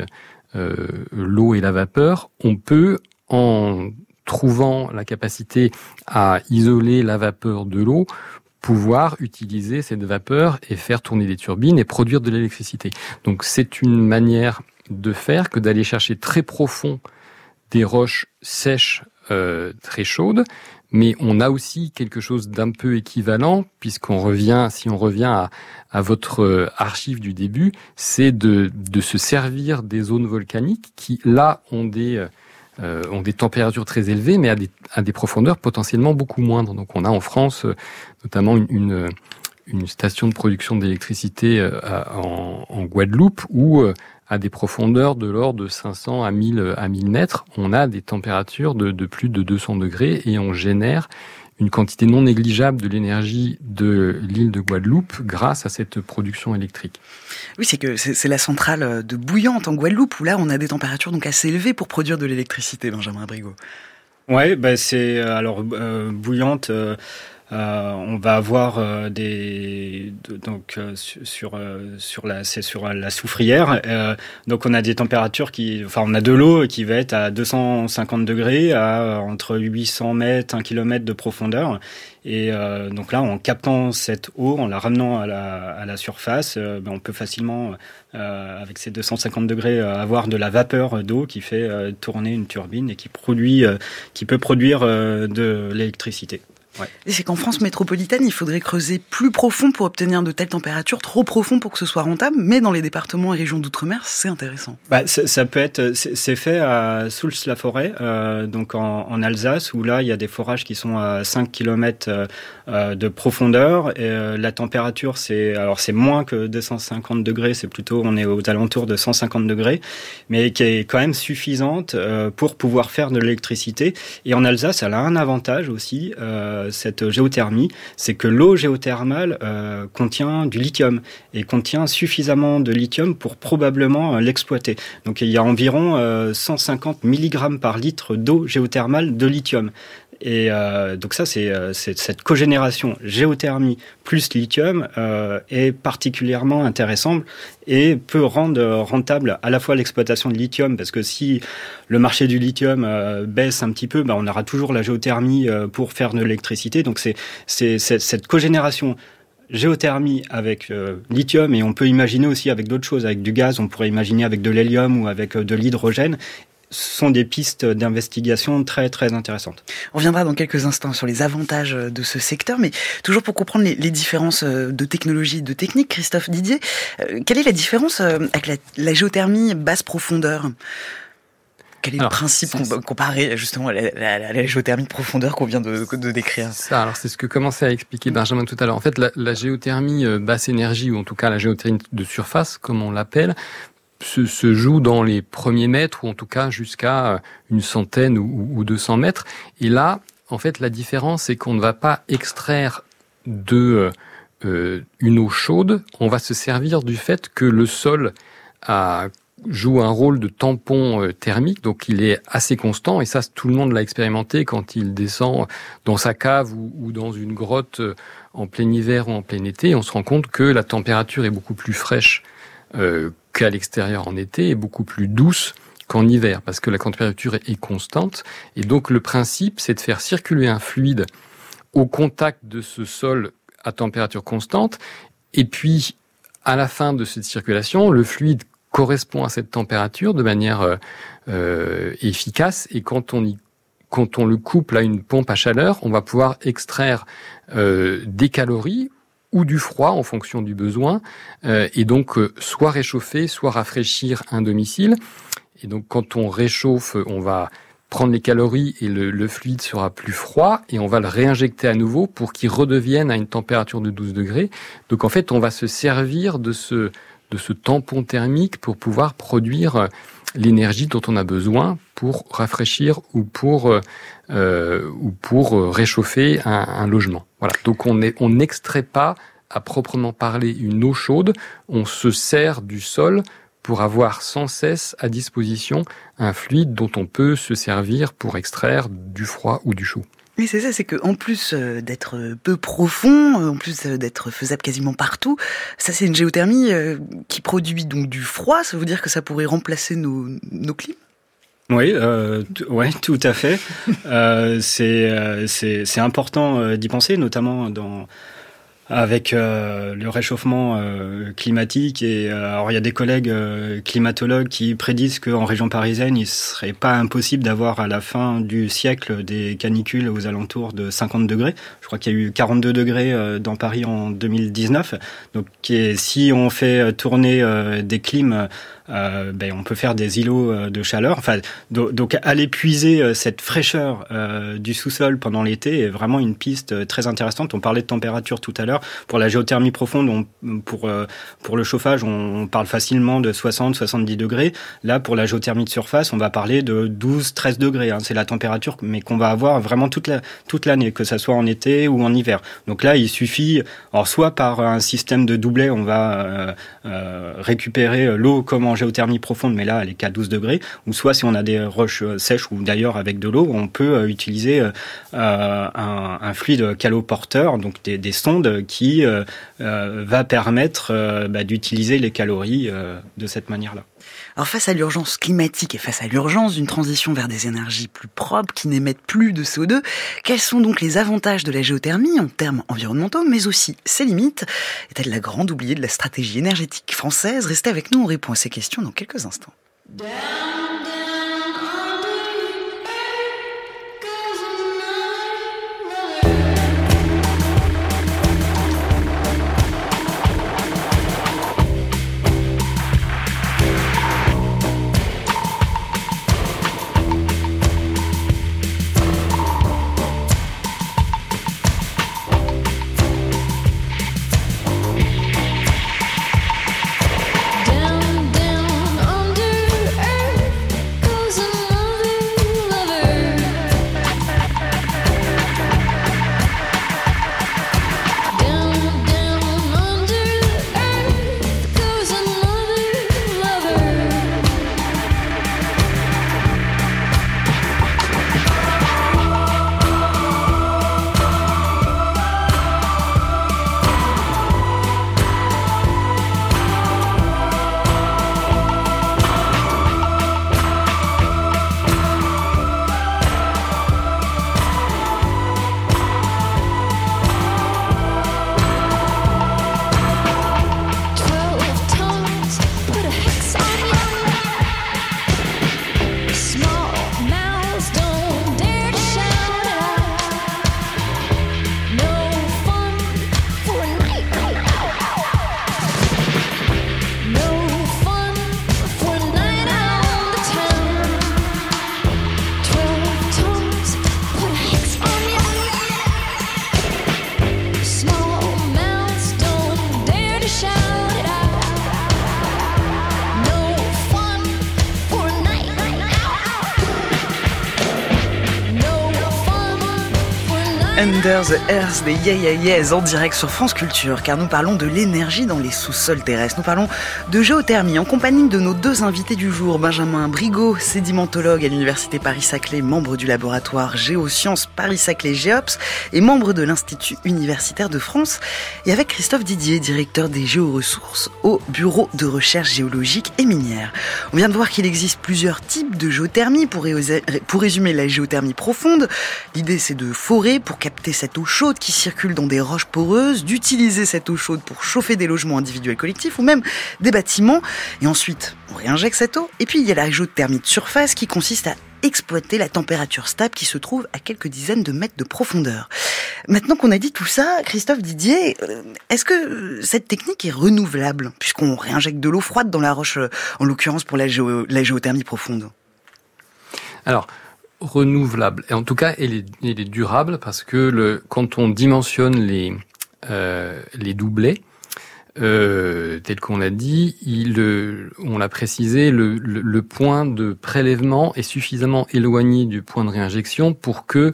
euh, l'eau et la vapeur, on peut, en trouvant la capacité à isoler la vapeur de l'eau, pouvoir utiliser cette vapeur et faire tourner des turbines et produire de l'électricité. Donc c'est une manière de faire que d'aller chercher très profond des roches sèches euh, très chaude, mais on a aussi quelque chose d'un peu équivalent, puisqu'on revient, si on revient à, à votre euh, archive du début, c'est de, de, se servir des zones volcaniques qui, là, ont des, euh, ont des températures très élevées, mais à des, à des profondeurs potentiellement beaucoup moindres. Donc on a en France notamment une, une, une station de production d'électricité en, en, Guadeloupe où à des profondeurs de l'ordre de 500 à 1000, à 1000 mètres, on a des températures de, de plus de 200 degrés et on génère une quantité non négligeable de l'énergie de l'île de Guadeloupe grâce à cette production électrique. Oui, c'est que c'est la centrale de Bouillante en Guadeloupe où là on a des températures donc assez élevées pour produire de l'électricité, Benjamin Brigot. Ouais, bah c'est euh, alors euh, Bouillante. Euh, euh, on va avoir euh, des donc euh, sur sur la c'est sur la soufrière. donc on a des températures qui, enfin on a de l'eau qui va être à 250 degrés à entre 800 mètres, 1 km de profondeur. Et donc là, en captant cette eau, en la ramenant à la, à la surface, ben, on peut facilement, avec ces 250 degrés, avoir de la vapeur d'eau qui fait tourner une turbine et qui produit, qui peut produire de l'électricité. Ouais. C'est qu'en France métropolitaine, il faudrait creuser plus profond pour obtenir de telles températures, trop profond pour que ce soit rentable, mais dans les départements et régions d'outre-mer, c'est intéressant. Bah, ça peut être, c'est fait à Souls-la-Forêt, euh, donc en, en, Alsace, où là, il y a des forages qui sont à 5 km euh, euh, de profondeur. Et, euh, la température, c'est alors c'est moins que 250 degrés, c'est plutôt, on est aux alentours de 150 degrés, mais qui est quand même suffisante pour pouvoir faire de l'électricité. Et en Alsace, elle a un avantage aussi. Euh, euh, cette géothermie, c'est que l'eau géothermale euh, contient du lithium et contient suffisamment de lithium pour probablement euh, l'exploiter. Donc il y a environ 150 mg par litre d'eau géothermale de lithium. Et euh, donc ça, c'est cette cogénération géothermie plus lithium euh, est particulièrement intéressante et peut rendre rentable à la fois l'exploitation de lithium, parce que si le marché du lithium euh, baisse un petit peu, ben on aura toujours la géothermie euh, pour faire de l'électricité. Donc c'est cette cogénération géothermie avec euh, lithium et on peut imaginer aussi avec d'autres choses, avec du gaz, on pourrait imaginer avec de l'hélium ou avec de l'hydrogène sont des pistes d'investigation très très intéressantes. On reviendra dans quelques instants sur les avantages de ce secteur, mais toujours pour comprendre les, différences euh, de technologie, de technique, Christophe Didier, euh, quelle est la différence euh, avec la, géothermie basse profondeur? Quel est le principe comparé justement à la, géothermie de profondeur qu'on vient de, décrire? Ça, alors c'est ce que commençait à expliquer Benjamin tout à l'heure. En fait, la, la, géothermie basse énergie, ou en tout cas la géothermie de surface, comme on l'appelle, se, joue dans les premiers mètres ou en tout cas jusqu'à une centaine ou, ou 200 mètres. Et là, en fait, la différence, c'est qu'on ne va pas extraire de euh, une eau chaude. On va se servir du fait que le sol joue un rôle de tampon euh, thermique, donc il est assez constant, et ça tout le monde l'a expérimenté quand il descend dans sa cave ou, dans une grotte euh, en plein hiver ou en plein été, on se rend compte que la température est beaucoup plus fraîche euh, qu'à l'extérieur en été et beaucoup plus douce qu'en hiver, parce que la température est constante, et donc le principe c'est de faire circuler un fluide au contact de ce sol à température constante, et puis à la fin de cette circulation, le fluide correspond à cette température de manière euh, euh, efficace. Et quand on y quand on le couple à une pompe à chaleur, on va pouvoir extraire euh, des calories ou du froid en fonction du besoin, et donc soit réchauffer, soit rafraîchir un domicile. Et donc quand on réchauffe, on va prendre les calories et le, le, fluide sera plus froid et on va le réinjecter à nouveau pour qu'il redevienne à une température de 12 degrés. Donc en fait, on va se servir de ce, de ce tampon thermique pour pouvoir produire euh, l'énergie dont on a besoin pour rafraîchir ou pour euh, euh, ou pour réchauffer un, logement. Voilà. Donc on on n'extrait pas à proprement parler une eau chaude, on se sert du sol pour avoir sans cesse à disposition un fluide dont on peut se servir pour extraire du froid ou du chaud. Oui, c'est ça, c'est que en plus euh, d'être peu profond, euh, en plus euh, d'être faisable quasiment partout, ça c'est une géothermie qui produit donc du froid. Ça veut dire que ça pourrait remplacer nos, nos clims oui, euh, ouais, tout à fait. euh, c'est important d'y penser, notamment dans avec euh, le réchauffement euh, climatique. Et euh, alors, il y a des collègues climatologues qui prédisent qu'en région parisienne, il serait pas impossible d'avoir à la fin du siècle des canicules aux alentours de 50 degrés. Je crois qu'il y a eu 42 degrés dans Paris en 2019. Donc, si on fait tourner des clims euh, ben, on peut faire des îlots euh, de chaleur. Enfin, donc, aller puiser euh, cette fraîcheur du sous-sol pendant l'été est vraiment une piste très intéressante. On parlait de température tout à l'heure. Pour la géothermie profonde, on, pour pour le chauffage, on, parle facilement de 60-70 degrés. Là, pour la géothermie de surface, on va parler de 12-13 degrés. Hein. C'est la température, mais qu'on va avoir vraiment toute la toute l'année, que ça soit en été ou en hiver. Donc là, il suffit, alors soit par un système de doublet, on va récupérer l'eau comme en géothermie profonde, mais là, elle est qu'à 12 degrés, ou soit si on a des roches euh, sèches ou d'ailleurs avec de l'eau, on peut euh, utiliser euh, un, fluide caloporteur, donc des, sondes qui va permettre bah, d'utiliser les calories de cette manière-là. Alors face à l'urgence climatique et face à l'urgence d'une transition vers des énergies plus propres qui n'émettent plus de CO2, quels sont donc les avantages de la géothermie en termes environnementaux, mais aussi ses limites? Est-elle la grande oubliée de la stratégie énergétique française? Restez avec nous, on répond à ces questions dans quelques instants. Under the Earth des Yeah Yeah en direct sur France Culture, car nous parlons de l'énergie dans les sous-sols terrestres. Nous parlons de géothermie en compagnie de nos deux invités du jour, Benjamin Brigaud, sédimentologue à l'Université Paris-Saclay, membre du laboratoire Géosciences Paris-Saclay Géops et membre de l'Institut universitaire de France, et avec Christophe Didier, directeur des géoressources au Bureau de recherche géologique et minière. On vient de voir qu'il existe plusieurs types de géothermie pour résumer la géothermie profonde. L'idée c'est de forer pour capter cette eau chaude qui circule dans des roches poreuses, d'utiliser cette eau chaude pour chauffer des logements individuels collectifs ou même des bâtiments. Et ensuite, on réinjecte cette eau. Et puis, il y a la géothermie de surface qui consiste à exploiter la température stable qui se trouve à quelques dizaines de mètres de profondeur. Maintenant qu'on a dit tout ça, Christophe Didier, euh, est-ce que cette technique est renouvelable puisqu'on réinjecte de l'eau froide dans la roche, euh, en l'occurrence pour la, la géothermie profonde? Alors, renouvelable. Et en tout cas, elle est, durable parce que quand on dimensionne les, euh, les doublets, euh, tel qu'on l'a dit, on l'a précisé, le, le, le, point de prélèvement est suffisamment éloigné du point de réinjection pour que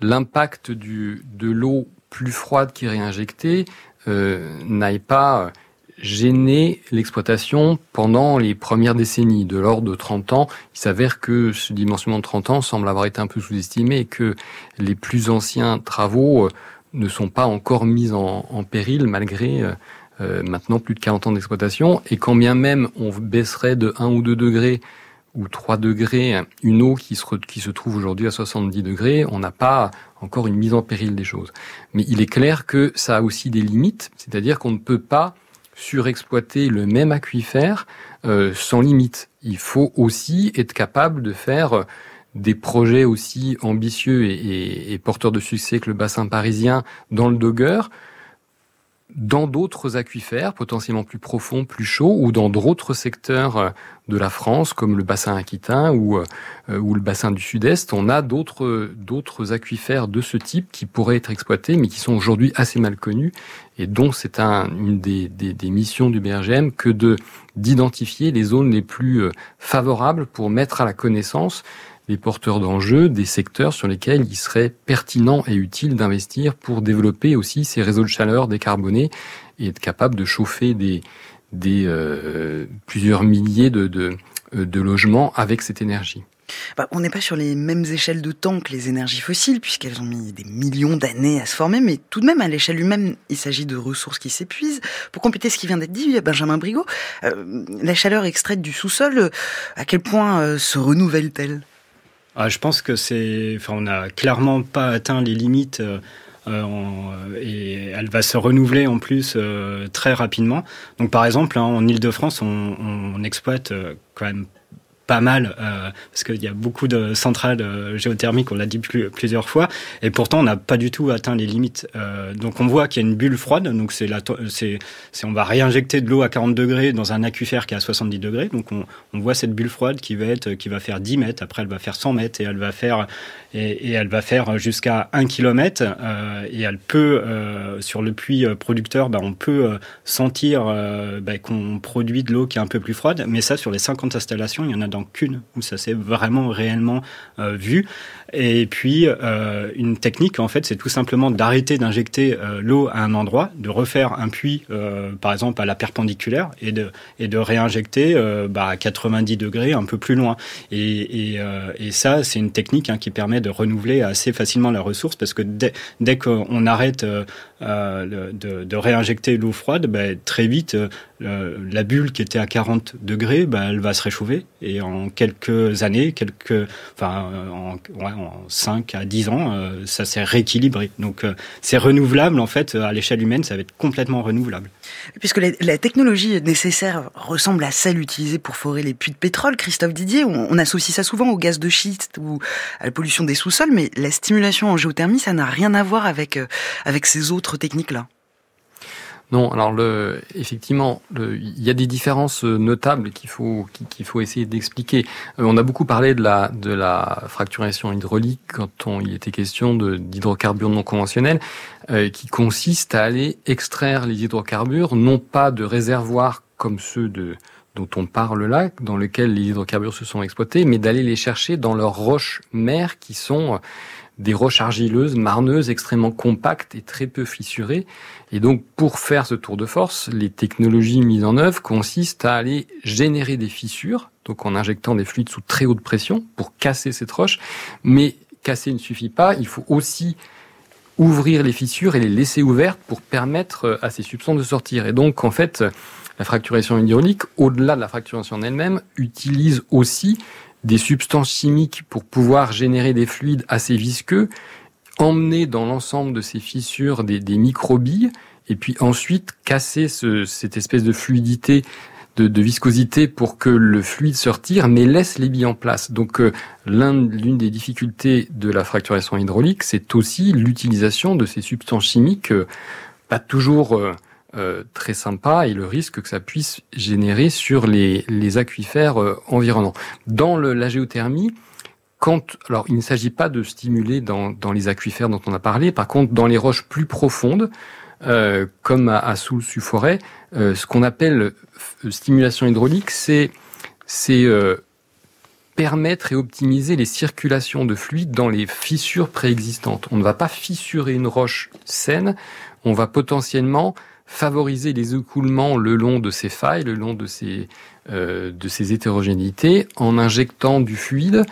l'impact de l'eau plus froide qui est réinjectée euh, n'aille pas gêner l'exploitation pendant les premières décennies, de l'ordre de 30 ans. Il s'avère que ce dimensionnement de 30 ans semble avoir été un peu sous-estimé et que les plus anciens travaux euh, ne sont pas encore mis en, péril malgré euh, euh, maintenant plus de 40 ans d'exploitation. Et quand bien même on baisserait de 1 ou 2 degrés ou 3 degrés une eau se, qui se trouve aujourd'hui à 70 degrés, on n'a pas encore une mise en péril des choses. Mais il est clair que ça a aussi des limites, c'est-à-dire qu'on ne peut pas surexploiter le même aquifère euh, sans limite. Il faut aussi être capable de faire des projets aussi ambitieux et, et porteurs de succès que le bassin parisien dans le Dogger, dans d'autres aquifères potentiellement plus profonds, plus chauds, ou dans d'autres secteurs euh, de la France, comme le bassin aquitain ou, euh, ou le bassin du Sud-Est, on a d'autres d'autres aquifères de ce type qui pourraient être exploités, mais qui sont aujourd'hui assez mal connus, et dont c'est un, une des, des, des, missions du BRGM que de d'identifier les zones les plus euh, favorables pour mettre à la connaissance les porteurs d'enjeux des secteurs sur lesquels il serait pertinent et utile d'investir pour développer aussi ces réseaux de chaleur décarbonés et être capable de chauffer des, euh, plusieurs milliers de, euh, logements avec cette énergie. Bah, on n'est pas sur les mêmes échelles de temps que les énergies fossiles, puisqu'elles ont mis des millions d'années à se former, mais tout de même, à l'échelle humaine, il s'agit de ressources qui s'épuisent. Pour compléter ce qui vient d'être dit, Benjamin Brigaud, euh, la chaleur extraite du sous-sol, à quel point se renouvelle-t-elle? Ah, je pense que c'est, enfin, on n'a clairement pas atteint les limites. Euh, euh, et elle va se renouveler en plus euh, très rapidement. Donc par exemple, hein, en Ile-de-France, on, on, exploite quand même pas mal, euh, parce qu'il y a beaucoup de centrales euh, géothermiques, on l'a dit plus, plusieurs fois, et pourtant on n'a pas du tout atteint les limites. Euh, donc on voit qu'il y a une bulle froide, donc c'est c'est, on va réinjecter de l'eau à 40 degrés dans un aquifère qui est à 70 degrés, donc on, voit cette bulle froide qui va être, qui va faire 10 mètres, après elle va faire 100 mètres, et elle va faire, et, elle va faire jusqu'à 1 km, et elle peut, sur le puits producteur, bah, on peut sentir bah, qu'on produit de l'eau qui est un peu plus froide, mais ça sur les 50 installations, il y en a dans qu'une, où ça s'est vraiment réellement euh, vu. Et puis, euh, une technique, en fait, c'est tout simplement d'arrêter d'injecter euh, l'eau à un endroit, de refaire un puits, par exemple, à la perpendiculaire, et de, et de réinjecter bah, à 90 degrés un peu plus loin. Et, et, et ça, c'est une technique hein, qui permet de renouveler assez facilement la ressource, parce que dès, dès qu'on arrête de, de, réinjecter l'eau froide, bah, très vite, la bulle qui était à 40 degrés, bah, elle va se réchauffer, et en quelques années, quelques, enfin, en, en 5 à 10 ans, euh, ça s'est rééquilibré. Donc, euh, c'est renouvelable, en fait, à l'échelle humaine, ça va être complètement renouvelable. Puisque la, technologie nécessaire ressemble à celle utilisée pour forer les puits de pétrole, Christophe Didier, on, associe ça souvent au gaz de schiste ou à la pollution des sous-sols, mais la stimulation en géothermie, ça n'a rien à voir avec, euh, avec ces autres techniques-là. Non, alors le, effectivement, il y a des différences euh, notables qu'il faut qu'il faut essayer d'expliquer. Euh, on a beaucoup parlé de la de la fracturation hydraulique quand on, il était question d'hydrocarbures non conventionnels, euh, qui consiste à aller extraire les hydrocarbures non pas de réservoirs comme ceux de dont on parle là, dans lesquels les hydrocarbures se sont exploités, mais d'aller les chercher dans leurs roches mères qui sont des roches argileuses, marneuses, extrêmement compactes et très peu fissurées. Et donc, pour faire ce tour de force, les technologies mises en œuvre consistent à aller générer des fissures, donc en injectant des fluides sous très haute pression pour casser cette roche. Mais casser ne suffit pas, il faut aussi ouvrir les fissures et les laisser ouvertes pour permettre à ces substances de sortir. Et donc, en fait, la fracturation hydraulique, au-delà de la fracturation en elle-même, utilise aussi des substances chimiques pour pouvoir générer des fluides assez visqueux, emmener dans l'ensemble de ces fissures des, des microbilles, et puis ensuite casser ce, cette espèce de fluidité, de, de, viscosité pour que le fluide se retire, mais laisse les billes en place. Donc euh, l'une des difficultés de la fracturation hydraulique, c'est aussi l'utilisation de ces substances chimiques, euh, pas toujours euh, euh, très sympa et le risque que ça puisse générer sur les, les aquifères euh, environnants. Dans le, la géothermie, quand, alors il ne s'agit pas de stimuler dans, dans, les aquifères dont on a parlé, par contre dans les roches plus profondes, euh, comme à, à Soul-Su-Forêt, euh, ce qu'on appelle stimulation hydraulique, c'est c'est permettre et optimiser les circulations de fluides dans les fissures préexistantes. On ne va pas fissurer une roche saine, on va potentiellement favoriser les écoulements le long de ces failles, le long de ces, euh, de ces hétérogénéités, en injectant du fluide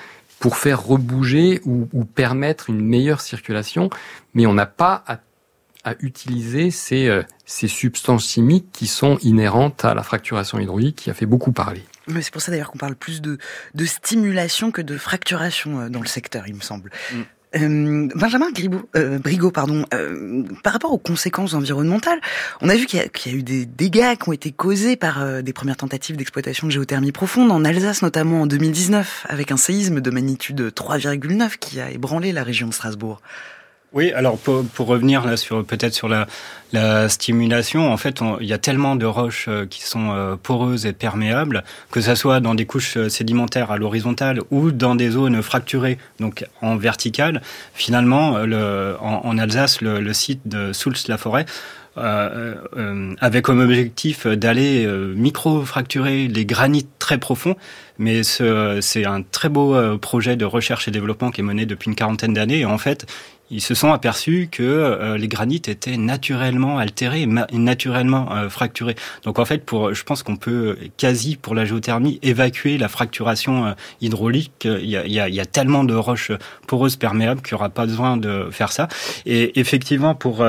pour faire rebouger ou, ou permettre une meilleure circulation, mais on n'a pas à, à, utiliser ces, euh, ces substances chimiques qui sont inhérentes à la fracturation hydraulique qui a fait beaucoup parler. C'est pour ça d'ailleurs qu'on parle plus de, de stimulation que de fracturation euh, dans le secteur, il me semble. Mm. Euh, Benjamin Gribaud, euh, pardon, euh, par rapport aux conséquences environnementales, on a vu qu'il y, y, a eu des dégâts qui ont été causés par euh, des premières tentatives d'exploitation de géothermie profonde, en Alsace notamment en 2019, avec un séisme de magnitude 3,9 qui a ébranlé la région de Strasbourg. Oui, alors pour, pour revenir là sur peut-être sur la, la stimulation, en fait, il y a tellement de roches euh, qui sont euh, poreuses et perméables, que ça soit dans des couches euh, sédimentaires à l'horizontale ou dans des zones fracturées, donc en verticale. Finalement, le, en, Alsace, le, le, site de Soultz-la-Forêt euh, euh, avait comme objectif d'aller euh, micro-fracturer les granites très profonds. Mais c'est un très beau projet de recherche et développement qui est mené depuis une quarantaine d'années. En fait, ils se sont aperçus que euh, les granites étaient naturellement altérés, naturellement euh, fracturés. Donc en fait, pour, je pense qu'on peut quasi pour la géothermie évacuer la fracturation euh, hydraulique. Il y, a, il, y a, il y, a, tellement de roches poreuses perméables qu'il n'y aura pas besoin de faire ça. Et effectivement, pour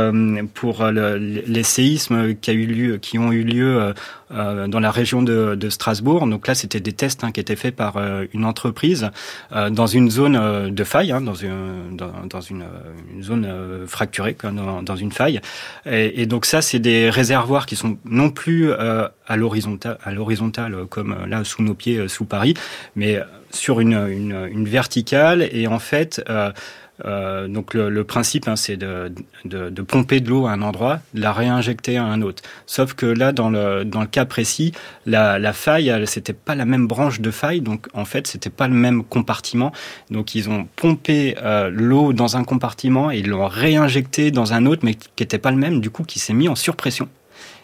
pour le, les séismes qui ont eu lieu euh, dans la région de, Strasbourg. Donc là, c'était des tests hein, qui étaient faits par euh, une entreprise euh, dans une zone de faille, hein, dans, une, dans une, une, zone fracturée, dans, dans, une faille. Et, donc ça, c'est des réservoirs qui sont non plus à l'horizontale, à l'horizontale comme là sous nos pieds, sous Paris, mais sur une, une, une verticale. Et en fait, euh, donc le, principe, hein, c'est de, pomper de l'eau à un endroit, de la réinjecter à un autre. Sauf que là, dans le, dans le cas précis, la, la faille, c'était pas la même branche de faille, donc en fait, c'était pas le même compartiment. Donc ils ont pompé euh, l'eau dans un compartiment et ils l'ont réinjecté dans un autre, mais qui n'était pas le même, du coup, qui s'est mis en surpression.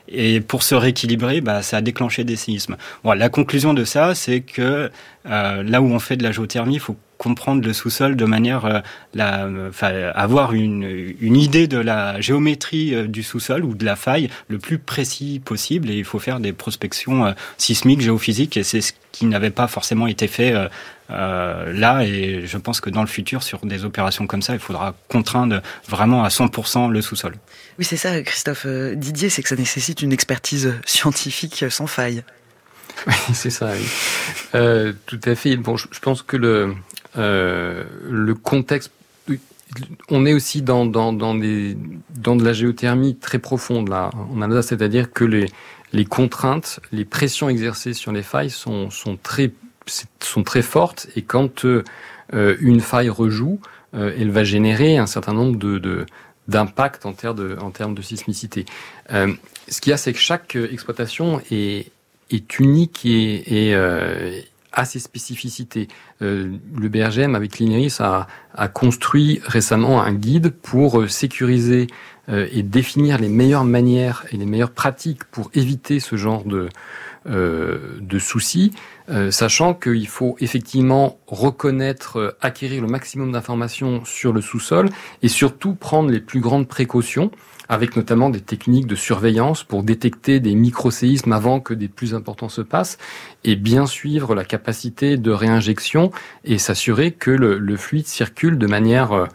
Et pour se rééquilibrer, bah, ça a déclenché des séismes. Bon, la conclusion de ça, c'est que euh, là où on fait de la géothermie, il faut comprendre le sous-sol de manière euh, la, enfin, avoir une, une idée de la géométrie euh, du sous-sol ou de la faille le plus précis possible et il faut faire des prospections euh, sismiques, géophysiques et c'est ce qui n'avait pas forcément été fait euh, euh, là et je pense que dans le futur sur des opérations comme ça il faudra contraindre vraiment à 100% le sous-sol. Oui c'est ça Christophe Didier c'est que ça nécessite une expertise scientifique sans faille. Oui, c'est ça. Oui. Euh, tout à fait. Bon, je, je pense que le euh, le contexte on est aussi dans, dans, dans, des, dans de la géothermie très profonde là en Alsace, c'est-à-dire que les, les contraintes, les pressions exercées sur les failles sont, sont, très, sont très fortes et quand euh, une faille rejoue, euh, elle va générer un certain nombre de, de d'impact en termes de, en termes de sismicité. Ce qu'il y a, c'est que chaque exploitation est, est unique et, et, a ses spécificités. Euh, le BRGM avec l'INERIS a, construit récemment un guide pour euh, sécuriser euh, et définir les meilleures manières et les meilleures pratiques pour éviter ce genre de, de soucis, sachant qu'il faut effectivement reconnaître, acquérir le maximum d'informations sur le sous-sol et surtout prendre les plus grandes précautions avec notamment des techniques de surveillance pour détecter des micro-séismes avant que des plus importants se passent, et bien suivre la capacité de réinjection et s'assurer que le, fluide circule de manière euh,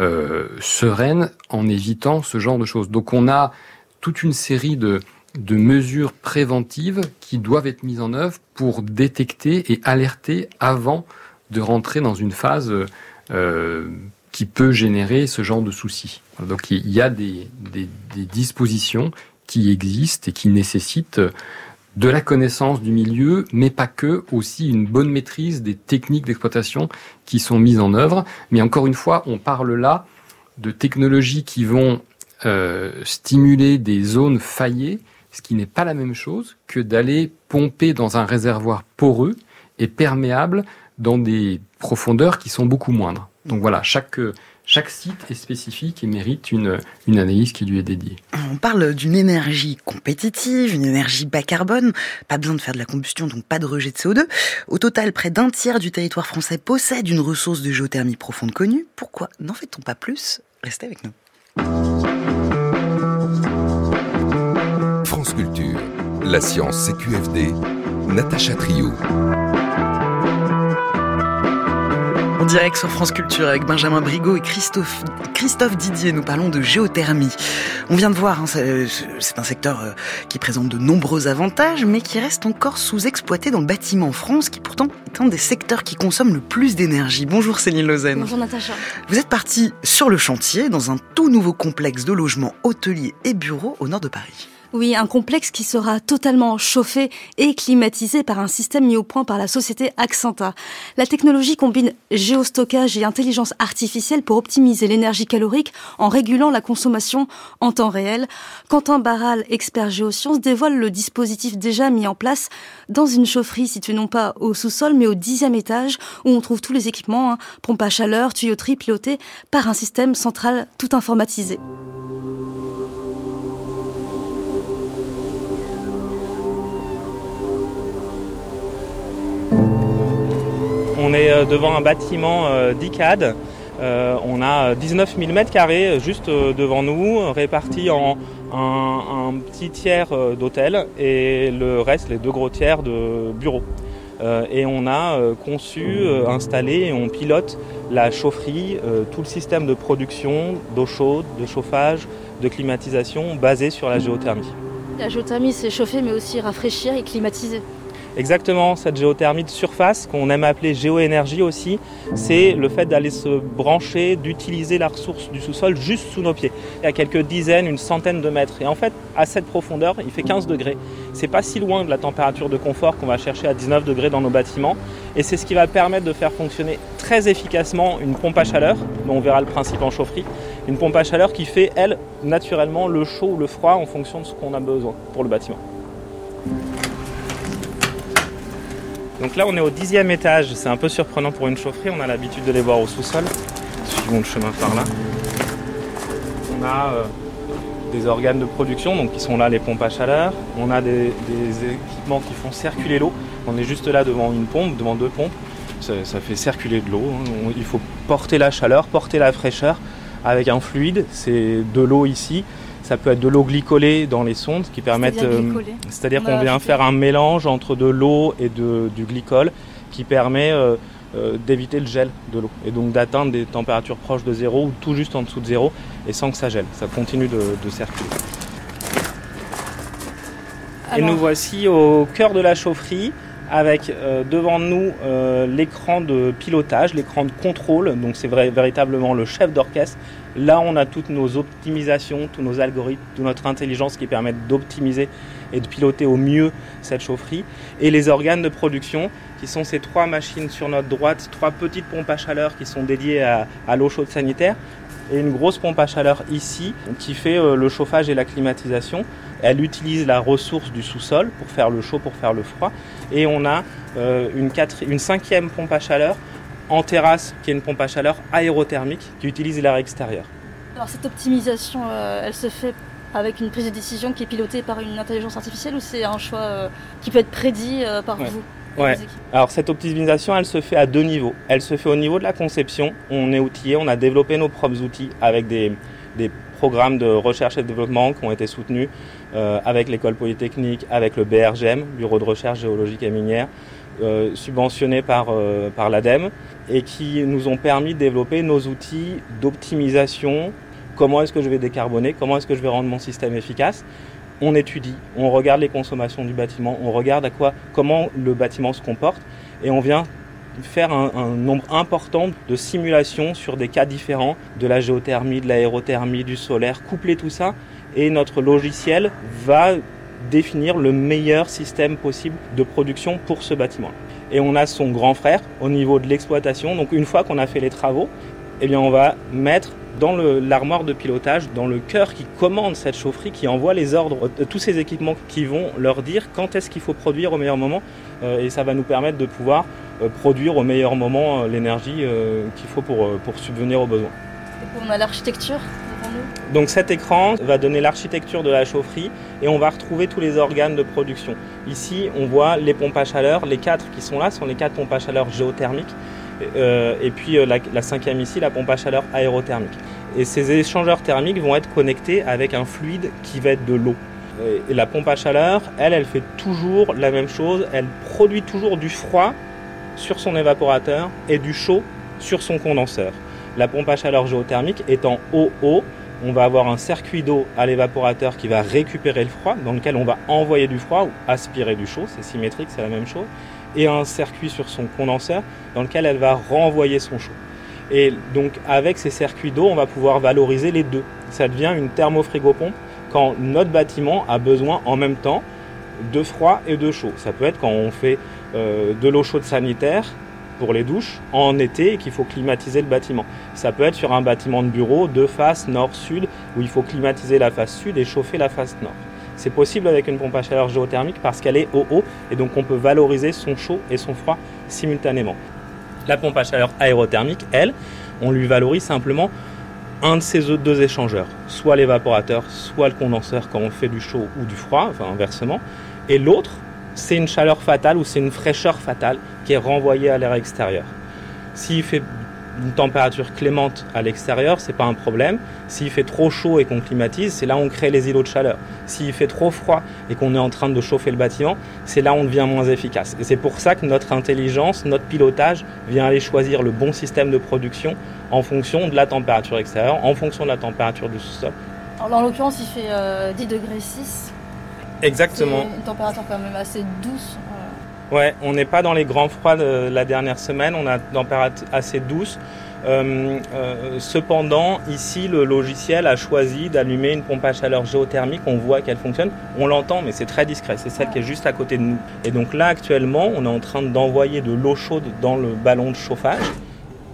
euh, sereine en évitant ce genre de choses. Donc on a toute une série de, de mesures préventives qui doivent être mises en œuvre pour détecter et alerter avant de rentrer dans une phase euh, qui peut générer ce genre de soucis. Donc il y a des, dispositions qui existent et qui nécessitent de la connaissance du milieu, mais pas que, aussi une bonne maîtrise des techniques d'exploitation qui sont mises en œuvre. Mais encore une fois, on parle là de technologies qui vont euh, stimuler des zones faillées, ce qui n'est pas la même chose que d'aller pomper dans un réservoir poreux et perméable dans des profondeurs qui sont beaucoup moindres. Donc voilà, chaque, chaque site est spécifique et mérite une, une analyse qui lui est dédiée. On parle d'une énergie compétitive, une énergie bas carbone, pas besoin de faire de la combustion, donc pas de rejet de CO2. Au total, près d'un tiers du territoire français possède une ressource de géothermie profonde connue. Pourquoi n'en fait-on pas plus? Restez avec nous. France Culture, la science CQFD, Natacha Trio. En direct sur France Culture avec Benjamin Brigaud et Christophe, Christophe Didier, nous parlons de géothermie. On vient de voir, hein, c'est un secteur euh, qui présente de nombreux avantages, mais qui reste encore sous-exploité dans le bâtiment en France, qui pourtant est un des secteurs qui consomme le plus d'énergie. Bonjour Céline Lausanne. Bonjour Natacha. Vous êtes parti sur le chantier dans un tout nouveau complexe de logements hôteliers et bureaux au nord de Paris. Oui, un complexe qui sera totalement chauffé et climatisé par un système mis au point par la société Accenta. La technologie combine géostockage et intelligence artificielle pour optimiser l'énergie calorique en régulant la consommation en temps réel. Quentin Barral, expert géosciences, dévoile le dispositif déjà mis en place dans une chaufferie située non pas au sous-sol mais au dixième étage où on trouve tous les équipements, hein, pompe à chaleur, tuyauterie pilotée par un système central tout informatisé. On est euh, devant un bâtiment euh, d'ICAD. Euh, on a 19 000 m2 juste devant nous, répartis en un, petit tiers d'hôtel et le reste, les deux gros tiers de bureaux. et on a conçu, installé et on pilote la chaufferie, tout le système de production d'eau chaude, de chauffage, de climatisation basé sur la géothermie. La géothermie, c'est chauffer mais aussi rafraîchir et climatiser. Exactement, cette géothermie de surface qu'on aime appeler géoénergie aussi, c'est le fait d'aller se brancher, d'utiliser la ressource du sous-sol juste sous nos pieds. A quelques dizaines, une centaine de mètres. Et en fait, à cette profondeur, il fait 15 degrés. C'est pas si loin de la température de confort qu'on va chercher à 19 degrés dans nos bâtiments. Et c'est ce qui va permettre de faire fonctionner très efficacement une pompe à chaleur, dont on verra le principe en chaufferie. Une pompe à chaleur qui fait, elle, naturellement, le chaud ou le froid en fonction de ce qu'on a besoin pour le bâtiment. Donc là, on est au dixième étage. C'est un peu surprenant pour une chaufferie. On a l'habitude de les voir au sous-sol. Suivons le chemin par là. On a euh, des organes de production, donc qui sont là les pompes à chaleur. On a des, équipements qui font circuler l'eau. On est juste là devant une pompe, devant deux pompes. Ça, fait circuler de l'eau. Hein. Il faut porter la chaleur, porter la fraîcheur avec un fluide. C'est de l'eau ici. Ça peut être de l'eau glycolée dans les sondes qui permettent. C'est-à-dire euh, qu'on vient faire un mélange entre de l'eau et de, du glycol qui permet euh, euh, d'éviter le gel de l'eau et donc d'atteindre des températures proches de zéro ou tout juste en dessous de zéro et sans que ça gèle. Ça continue de, circuler. Et nous voici au cœur de la chaufferie avec devant nous l'écran de pilotage, l'écran de contrôle. Donc c'est véritablement le chef d'orchestre Là, on a toutes nos optimisations, tous nos algorithmes, toute notre intelligence qui permettent d'optimiser et de piloter au mieux cette chaufferie. Et les organes de production, qui sont ces trois machines sur notre droite, trois petites pompes à chaleur qui sont dédiées à, l'eau chaude sanitaire, et une grosse pompe à chaleur ici qui fait euh, le chauffage et la climatisation. Elle utilise la ressource du sous-sol pour faire le chaud, pour faire le froid. Et on a euh, une, une cinquième pompe à chaleur en terrasse, qui est une pompe à chaleur aérothermique qui utilise l'air extérieur. Alors cette optimisation, euh, elle se fait avec une prise de décision qui est pilotée par une intelligence artificielle ou c'est un choix qui peut être prédit par vous Ouais. Alors cette optimisation, elle se fait à deux niveaux. Elle se fait au niveau de la conception. On est outillé, on a développé nos propres outils avec des, des programmes de recherche et de développement qui ont été soutenus euh, avec l'école polytechnique, avec le BRGM, Bureau de recherche géologique et minière, euh, subventionnés par, euh, par l'ADEME, et qui nous ont permis de développer nos outils d'optimisation. Comment est-ce que je vais décarboner? Comment est-ce que je vais rendre mon système efficace? On étudie, on regarde les consommations du bâtiment, on regarde à quoi, comment le bâtiment se comporte et on vient faire un, nombre important de simulations sur des cas différents, de la géothermie, de l'aérothermie, du solaire, coupler tout ça et notre logiciel va définir le meilleur système possible de production pour ce bâtiment. Et on a son grand frère au niveau de l'exploitation. Donc une fois qu'on a fait les travaux, eh bien on va mettre dans l'armoire de pilotage, dans le cœur qui commande cette chaufferie, qui envoie les ordres de tous ces équipements qui vont leur dire quand est-ce qu'il faut produire au meilleur moment. Euh, et ça va nous permettre de pouvoir euh, produire au meilleur moment euh, l'énergie qu'il faut pour subvenir aux besoins. on a l'architecture donc cet écran va donner l'architecture de la chaufferie et on va retrouver tous les organes de production. Ici, on voit les pompes à chaleur. Les quatre qui sont là sont les quatre pompes à chaleur géothermiques. Euh, et puis euh, la, cinquième ici, la pompe à chaleur aérothermique. Et ces échangeurs thermiques vont être connectés avec un fluide qui va être de l'eau. Et la pompe à chaleur, elle, elle fait toujours la même chose. Elle produit toujours du froid sur son évaporateur et du chaud sur son condenseur. La pompe à chaleur géothermique étant haut-haut, on va avoir un circuit d'eau à l'évaporateur qui va récupérer le froid, dans lequel on va envoyer du froid ou aspirer du chaud, c'est symétrique, c'est la même chose et un circuit sur son condenseur dans lequel elle va renvoyer son chaud. Et donc avec ces circuits d'eau, on va pouvoir valoriser les deux. Ça devient une thermofrigopompe quand notre bâtiment a besoin en même temps de froid et de chaud. Ça peut être quand on fait euh, de l'eau chaude sanitaire pour les douches en été et qu'il faut climatiser le bâtiment. Ça peut être sur un bâtiment de bureau, deux faces nord-sud, où il faut climatiser la face sud et chauffer la face nord. C'est possible avec une pompe à chaleur géothermique parce qu'elle est au haut et donc on peut valoriser son chaud et son froid simultanément. La pompe à chaleur aérothermique, elle, on lui valorise simplement un de ces deux échangeurs, soit l'évaporateur, soit le condenseur quand on fait du chaud ou du froid, enfin inversement. Et l'autre, c'est une chaleur fatale ou c'est une fraîcheur fatale qui est renvoyée à l'air extérieur. S'il fait une température clémente à l'extérieur, c'est pas un problème. S'il fait trop chaud et qu'on climatise, c'est là où on crée les îlots de chaleur. S'il fait trop froid et qu'on est en train de chauffer le bâtiment, c'est là où on devient moins efficace. Et c'est pour ça que notre intelligence, notre pilotage vient aller choisir le bon système de production en fonction de la température extérieure, en fonction de la température du sous-sol. en l'occurrence, il fait 10 euh, degrés 6. Exactement. Une température quand même assez douce. Ouais, on n'est pas dans les grands froids de la dernière semaine, on a une température assez douce. Euh, euh, cependant, ici, le logiciel a choisi d'allumer une pompe à chaleur géothermique. On voit qu'elle fonctionne. On l'entend, mais c'est très discret. C'est celle qui est juste à côté de nous. Et donc là, actuellement, on est en train d'envoyer de l'eau chaude dans le ballon de chauffage.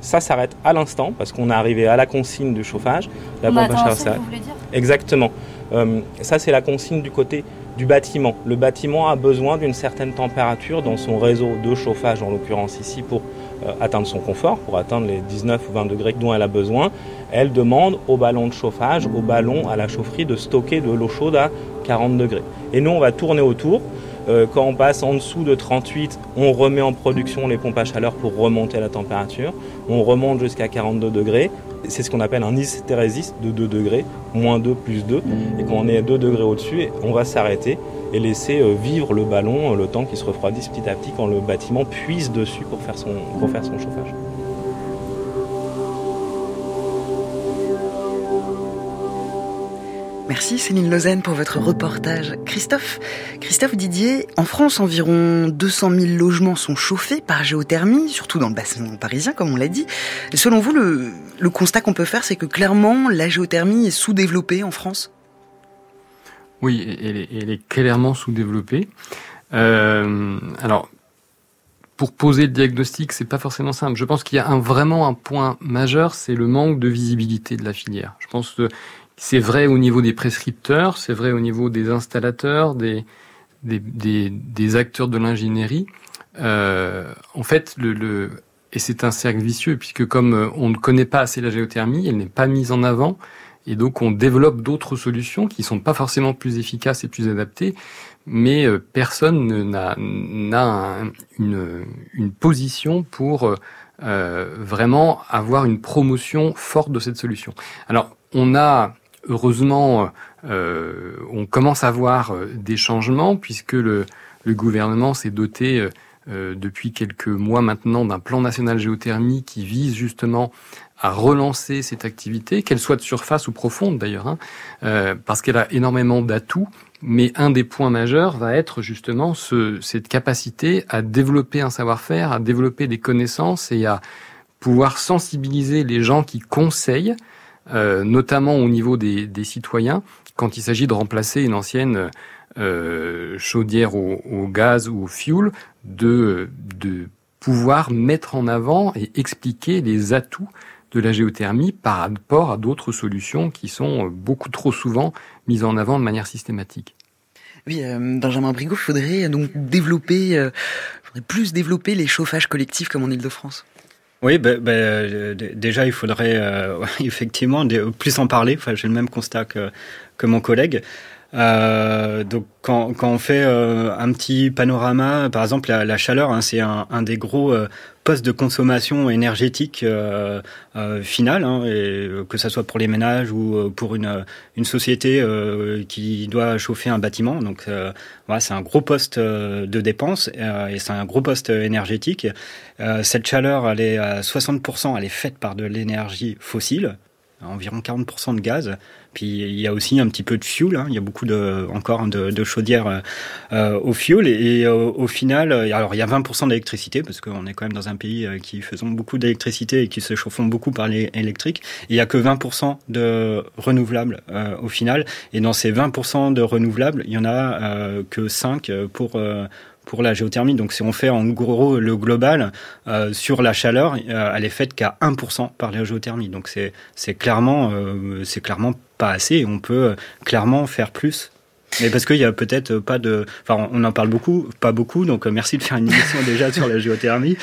Ça s'arrête à l'instant parce qu'on est arrivé à la consigne du chauffage. La pompe à chaleur, dire? Exactement. Euh, ça, c'est la consigne du côté du bâtiment. Le bâtiment a besoin d'une certaine température dans son réseau de chauffage, en l'occurrence ici, pour euh, atteindre son confort, pour atteindre les 19 ou 20 degrés dont elle a besoin. Elle demande au ballon de chauffage, au ballon, à la chaufferie de stocker de l'eau chaude à 40 degrés. Et nous, on va tourner autour. Euh, quand on passe en dessous de 38, on remet en production les pompes à chaleur pour remonter la température. On remonte jusqu'à 42 degrés c'est ce qu'on appelle un hystérésis de 2 degrés, moins 2 plus 2. Et quand on est à 2 degrés au-dessus, on va s'arrêter et laisser euh, vivre le ballon euh, le temps qu'il se refroidisse petit à petit quand le bâtiment puise dessus pour faire pour faire son chauffage. Merci Céline Lausanne pour votre reportage. Christophe, Christophe Didier, en France, environ 200 000 logements sont chauffés par géothermie, surtout dans le bassin parisien, comme on l'a dit. selon vous, le, constat qu'on peut faire, c'est que clairement, la géothermie est sous-développée en France? Oui, elle est, clairement sous-développée. Euh, alors, pour poser le diagnostic, c'est pas forcément simple. Je pense qu'il y a vraiment un point majeur, c'est le manque de visibilité de la filière. Je pense que c'est vrai au niveau des prescripteurs, c'est vrai au niveau des installateurs, des, des, des, acteurs de l'ingénierie. Euh, en fait, le, le et c'est un cercle vicieux puisque comme euh, on ne connaît pas assez la géothermie, elle n'est pas mise en avant Et donc on développe d'autres solutions qui sont pas forcément plus efficaces et plus adaptées, mais euh, personne n'a une, une, position pour euh, vraiment avoir une promotion forte de cette solution. Alors on a heureusement, euh, on commence à voir euh, des changements puisque le, gouvernement s'est doté euh, depuis quelques mois maintenant d'un plan national géothermie qui vise justement à relancer cette activité, qu'elle soit de surface ou profonde d'ailleurs, hein, parce qu'elle a énormément d'atouts. Mais un des points majeurs va être justement ce, cette capacité à développer un savoir-faire, à développer des connaissances et à pouvoir sensibiliser les gens qui conseillent, euh, notamment au niveau des, citoyens, quand il s'agit de remplacer une ancienne euh, chaudière au, gaz ou au fuel, de, pouvoir mettre en avant et expliquer les atouts de la géothermie par rapport à d'autres solutions qui sont beaucoup trop souvent mises en avant de manière systématique. Oui, euh, Benjamin Brigot, il faudrait donc développer, euh, plus développer les chauffages collectifs comme en Ile-de-France. Oui, ben, ben, déjà il faudrait euh, effectivement plus en parler. Enfin, j'ai le même constat que, que mon collègue. Euh, donc quand, quand on fait euh, un petit panorama, par exemple la, la chaleur, hein, c'est un, un, des gros euh, postes de consommation énergétique euh, euh, finale, hein, et, que ce soit pour les ménages ou pour une, une société qui doit chauffer un bâtiment. Donc voilà, c'est un gros poste de dépense et c'est un gros poste énergétique. cette chaleur, elle est à 60%, elle est faite par de l'énergie fossile, environ 40% de gaz. Puis il y a aussi un petit peu de fuel. Hein. Il y a beaucoup de encore de, de chaudières euh, au fuel et, et au, au, final, euh, alors il y a 20% d'électricité parce qu'on est quand même dans un pays euh, qui faisons beaucoup d'électricité et qui se chauffons beaucoup par l'électrique. Il y a que 20% de renouvelables euh, au final. Et dans ces 20% de renouvelables, il y en a euh, que 5 pour pour la géothermie. Donc si on fait en gros le global euh, sur la chaleur, euh, elle est faite qu'à 1% par la géothermie. Donc c'est clairement euh, clairement pas assez. On peut clairement faire plus. Mais parce qu'il y a peut-être pas de, enfin, on en parle beaucoup, pas beaucoup. Donc merci de faire une émission déjà sur la géothermie.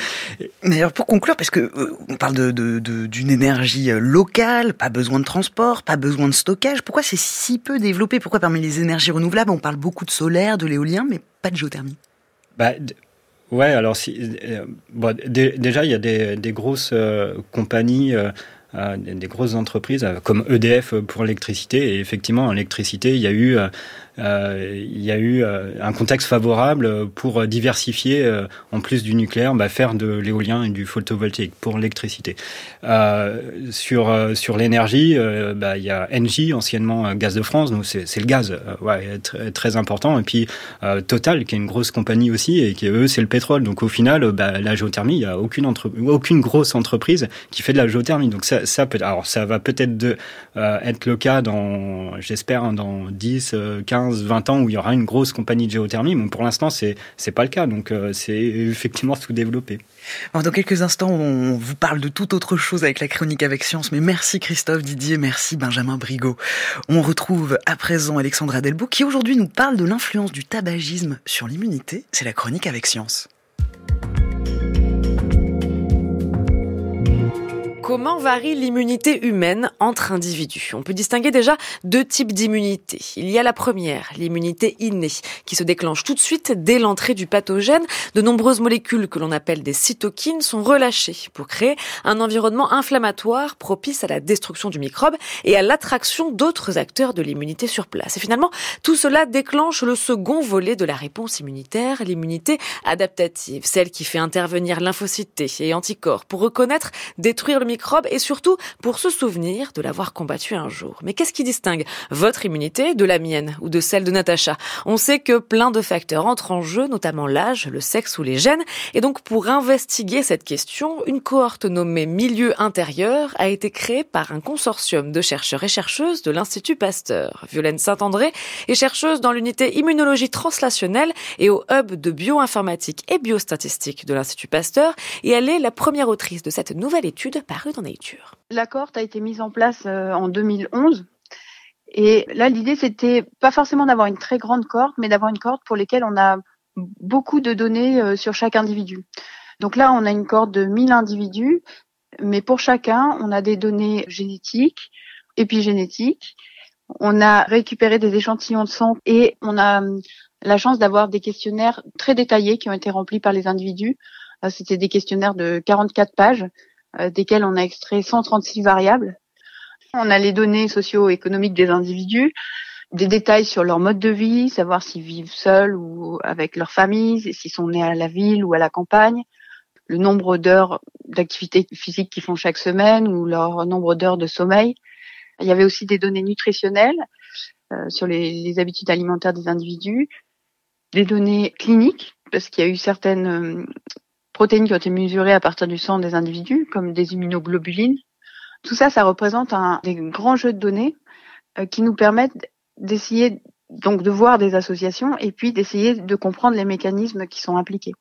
Mais alors pour conclure, parce que on parle de, d'une énergie locale, pas besoin de transport, pas besoin de stockage. Pourquoi c'est si peu développé? Pourquoi parmi les énergies renouvelables, on parle beaucoup de solaire, de l'éolien, mais pas de géothermie? Bah, ouais, alors si, euh, bon, déjà il y a des, des grosses euh, compagnies, euh, des grosses entreprises comme EDF pour l'électricité. Et effectivement, en électricité, il y a eu il y a eu euh, un contexte favorable pour diversifier, euh, en plus du nucléaire, bah, faire de l'éolien et du photovoltaïque pour l'électricité. sur sur l'énergie, bah, il y a Engie, anciennement Gaz de France, donc c'est le gaz, ouais, très, très important. Et puis Total, qui est une grosse compagnie aussi, et qui eux c'est le pétrole. Donc au final, bah, la géothermie, il y a aucune entre, aucune grosse entreprise qui fait de la géothermie. Donc ça, ça peut, alors ça va peut-être de être le cas dans, j'espère, hein, dans 10, 15 20 ans où il y aura une grosse compagnie de géothermie, pour l'instant, c'est c'est pas le cas. Donc, euh, c'est effectivement sous-développé. dans quelques instants, on vous parle de toute autre chose avec la chronique avec science. Mais merci Christophe Didier, merci Benjamin Brigot. On retrouve à présent Alexandra Delbo qui aujourd'hui nous parle de l'influence du tabagisme sur l'immunité. C'est la chronique avec science. Comment varie l'immunité humaine entre individus? On peut distinguer déjà deux types d'immunité. Il y a la première, l'immunité innée, qui se déclenche tout de suite dès l'entrée du pathogène. De nombreuses molécules que l'on appelle des cytokines sont relâchées pour créer un environnement inflammatoire propice à la destruction du microbe et à l'attraction d'autres acteurs de l'immunité sur place. Et finalement, tout cela déclenche le second volet de la réponse immunitaire, l'immunité adaptative, celle qui fait intervenir lymphocytes et anticorps pour reconnaître, détruire le microbe et surtout pour se souvenir de l'avoir combattu un jour. Mais qu'est-ce qui distingue votre immunité de la mienne ou de celle de Natacha? On sait que plein de facteurs entrent en jeu, notamment l'âge, le sexe ou les gènes. Et donc pour investiguer cette question, une cohorte nommée Milieu intérieur a été créée par un consortium de chercheurs et chercheuses de l'Institut Pasteur. Violaine Saint-André est chercheuse dans l'unité immunologie translationnelle et au hub de bioinformatique et biostatistique de l'Institut Pasteur et elle est la première autrice de cette nouvelle étude La cohorte a été mise en place euh, en 2011. Et là, l'idée, c'était pas forcément d'avoir une très grande cohorte, mais d'avoir une cohorte pour lesquelles on a beaucoup de données euh, sur chaque individu. Donc là, on a une cohorte de 1000 individus, mais pour chacun, on a des données génétiques, épigénétique. On a récupéré des échantillons de sang et on a hum, la chance d'avoir des questionnaires très détaillés qui ont été remplis par les individus. Euh, c'était des questionnaires de 44 pages, euh, desquels on a extrait 136 variables. On a les données socio-économiques des individus, des détails sur leur mode de vie, savoir s'ils vivent seuls ou avec leur famille, s'ils sont nés à la ville ou à la campagne, le nombre d'heures d'activité physique qu'ils font chaque semaine ou leur nombre d'heures de sommeil. Il y avait aussi des données nutritionnelles euh, sur les, les, habitudes alimentaires des individus, des données cliniques, parce qu'il y a eu certaines euh, protéines qui ont été mesurées à partir du sang des individus, comme des immunoglobulines. Tout ça, ça représente un des grands jeux de données euh, qui nous permettent d'essayer donc de voir des associations et puis d'essayer de comprendre les mécanismes qui sont impliqués.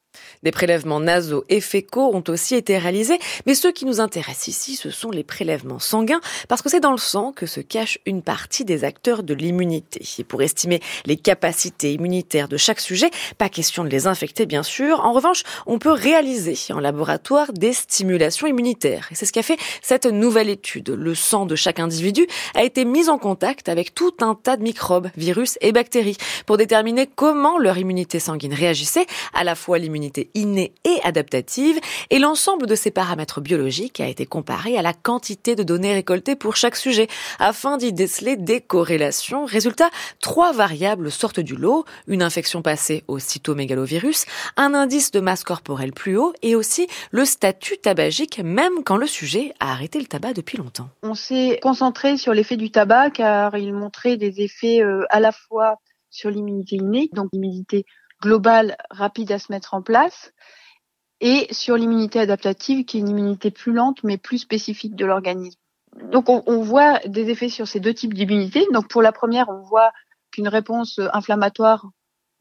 Des prélèvements nasaux et fécaux ont aussi été réalisés, mais ceux qui nous intéressent ici, ce sont les prélèvements sanguins, parce que c'est dans le sang que se cache une partie des acteurs de l'immunité. Et pour estimer les capacités immunitaires de chaque sujet, pas question de les infecter bien sûr, en revanche, on peut réaliser en laboratoire des stimulations immunitaires. Et c'est ce qu'a fait cette nouvelle étude. Le sang de chaque individu a été mis en contact avec tout un tas de microbes, virus et bactéries, pour déterminer comment leur immunité sanguine réagissait, à la fois l'immunité innée et adaptative, et l'ensemble de ces paramètres biologiques a été comparé à la quantité de données récoltées pour chaque sujet, afin d'y déceler des corrélations. Résultat, trois variables sortent du lot, une infection passée au cytomégalovirus, un indice de masse corporelle plus haut, et aussi le statut tabagique, même quand le sujet a arrêté le tabac depuis longtemps. On s'est concentré sur l'effet du tabac, car il montrait des effets euh, à la fois sur l'immunité innée, donc l'immunité globale rapide à se mettre en place et sur l'immunité adaptative qui est une immunité plus lente mais plus spécifique de l'organisme. Donc on, on, voit des effets sur ces deux types d'immunité. Donc pour la première, on voit qu'une réponse inflammatoire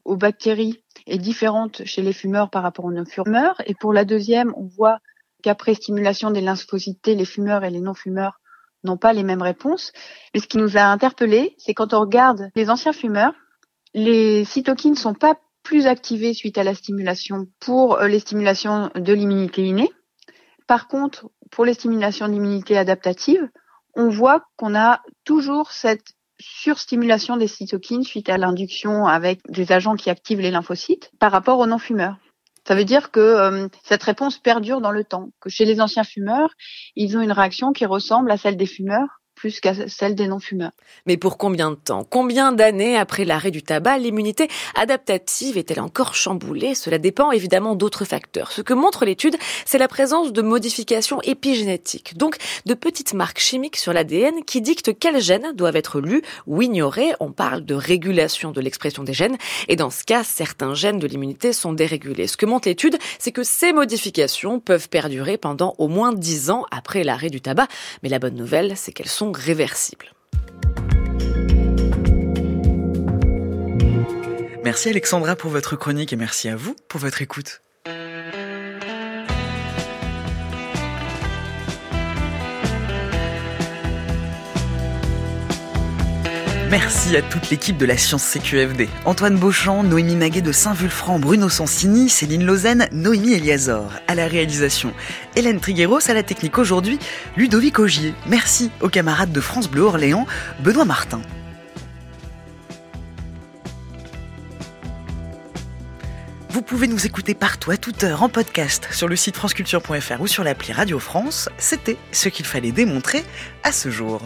aux bactéries est différente chez les fumeurs par rapport aux non-fumeurs. Et pour la deuxième, on voit qu'après stimulation des lymphocytes, les fumeurs et les non-fumeurs n'ont pas les mêmes réponses. Mais ce qui nous a interpellés, c'est quand on regarde les anciens fumeurs, les cytokines ne sont pas plus activés suite à la stimulation pour euh, les stimulations de l'immunité innée. Par contre, pour les stimulations d'immunité adaptative, on voit qu'on a toujours cette surstimulation des cytokines suite à l'induction avec des agents qui activent les lymphocytes par rapport aux non-fumeurs. Ça veut dire que euh, cette réponse perdure dans le temps, que chez les anciens fumeurs, ils ont une réaction qui ressemble à celle des fumeurs plus qu'à celle des non-fumeurs. Mais pour combien de temps? Combien d'années après l'arrêt du tabac l'immunité adaptative est-elle encore chamboulée? Cela dépend évidemment d'autres facteurs. Ce que montre l'étude, c'est la présence de modifications épigénétiques, donc de petites marques chimiques sur l'ADN qui dictent quels gènes doivent être lus ou ignorés. On parle de régulation de l'expression des gènes, et dans ce cas, certains gènes de l'immunité sont dérégulés. Ce que montre l'étude, c'est que ces modifications peuvent perdurer pendant au moins 10 ans après l'arrêt du tabac. Mais la bonne nouvelle, c'est qu'elles sont réversible. Merci Alexandra pour votre chronique et merci à vous pour votre écoute. Merci à toute l'équipe de la Science CQFD. Antoine Beauchamp, Noémie Naguet de Saint-Vulfranc, Bruno Sansini, Céline Lausanne, Noémie Eliazor. À la réalisation, Hélène Trigueros, à la technique aujourd'hui, Ludovic Augier. Merci aux camarades de France Bleu Orléans, Benoît Martin. Vous pouvez nous écouter partout à toute heure en podcast sur le site franceculture.fr ou sur l'appli Radio France. C'était ce qu'il fallait démontrer à ce jour.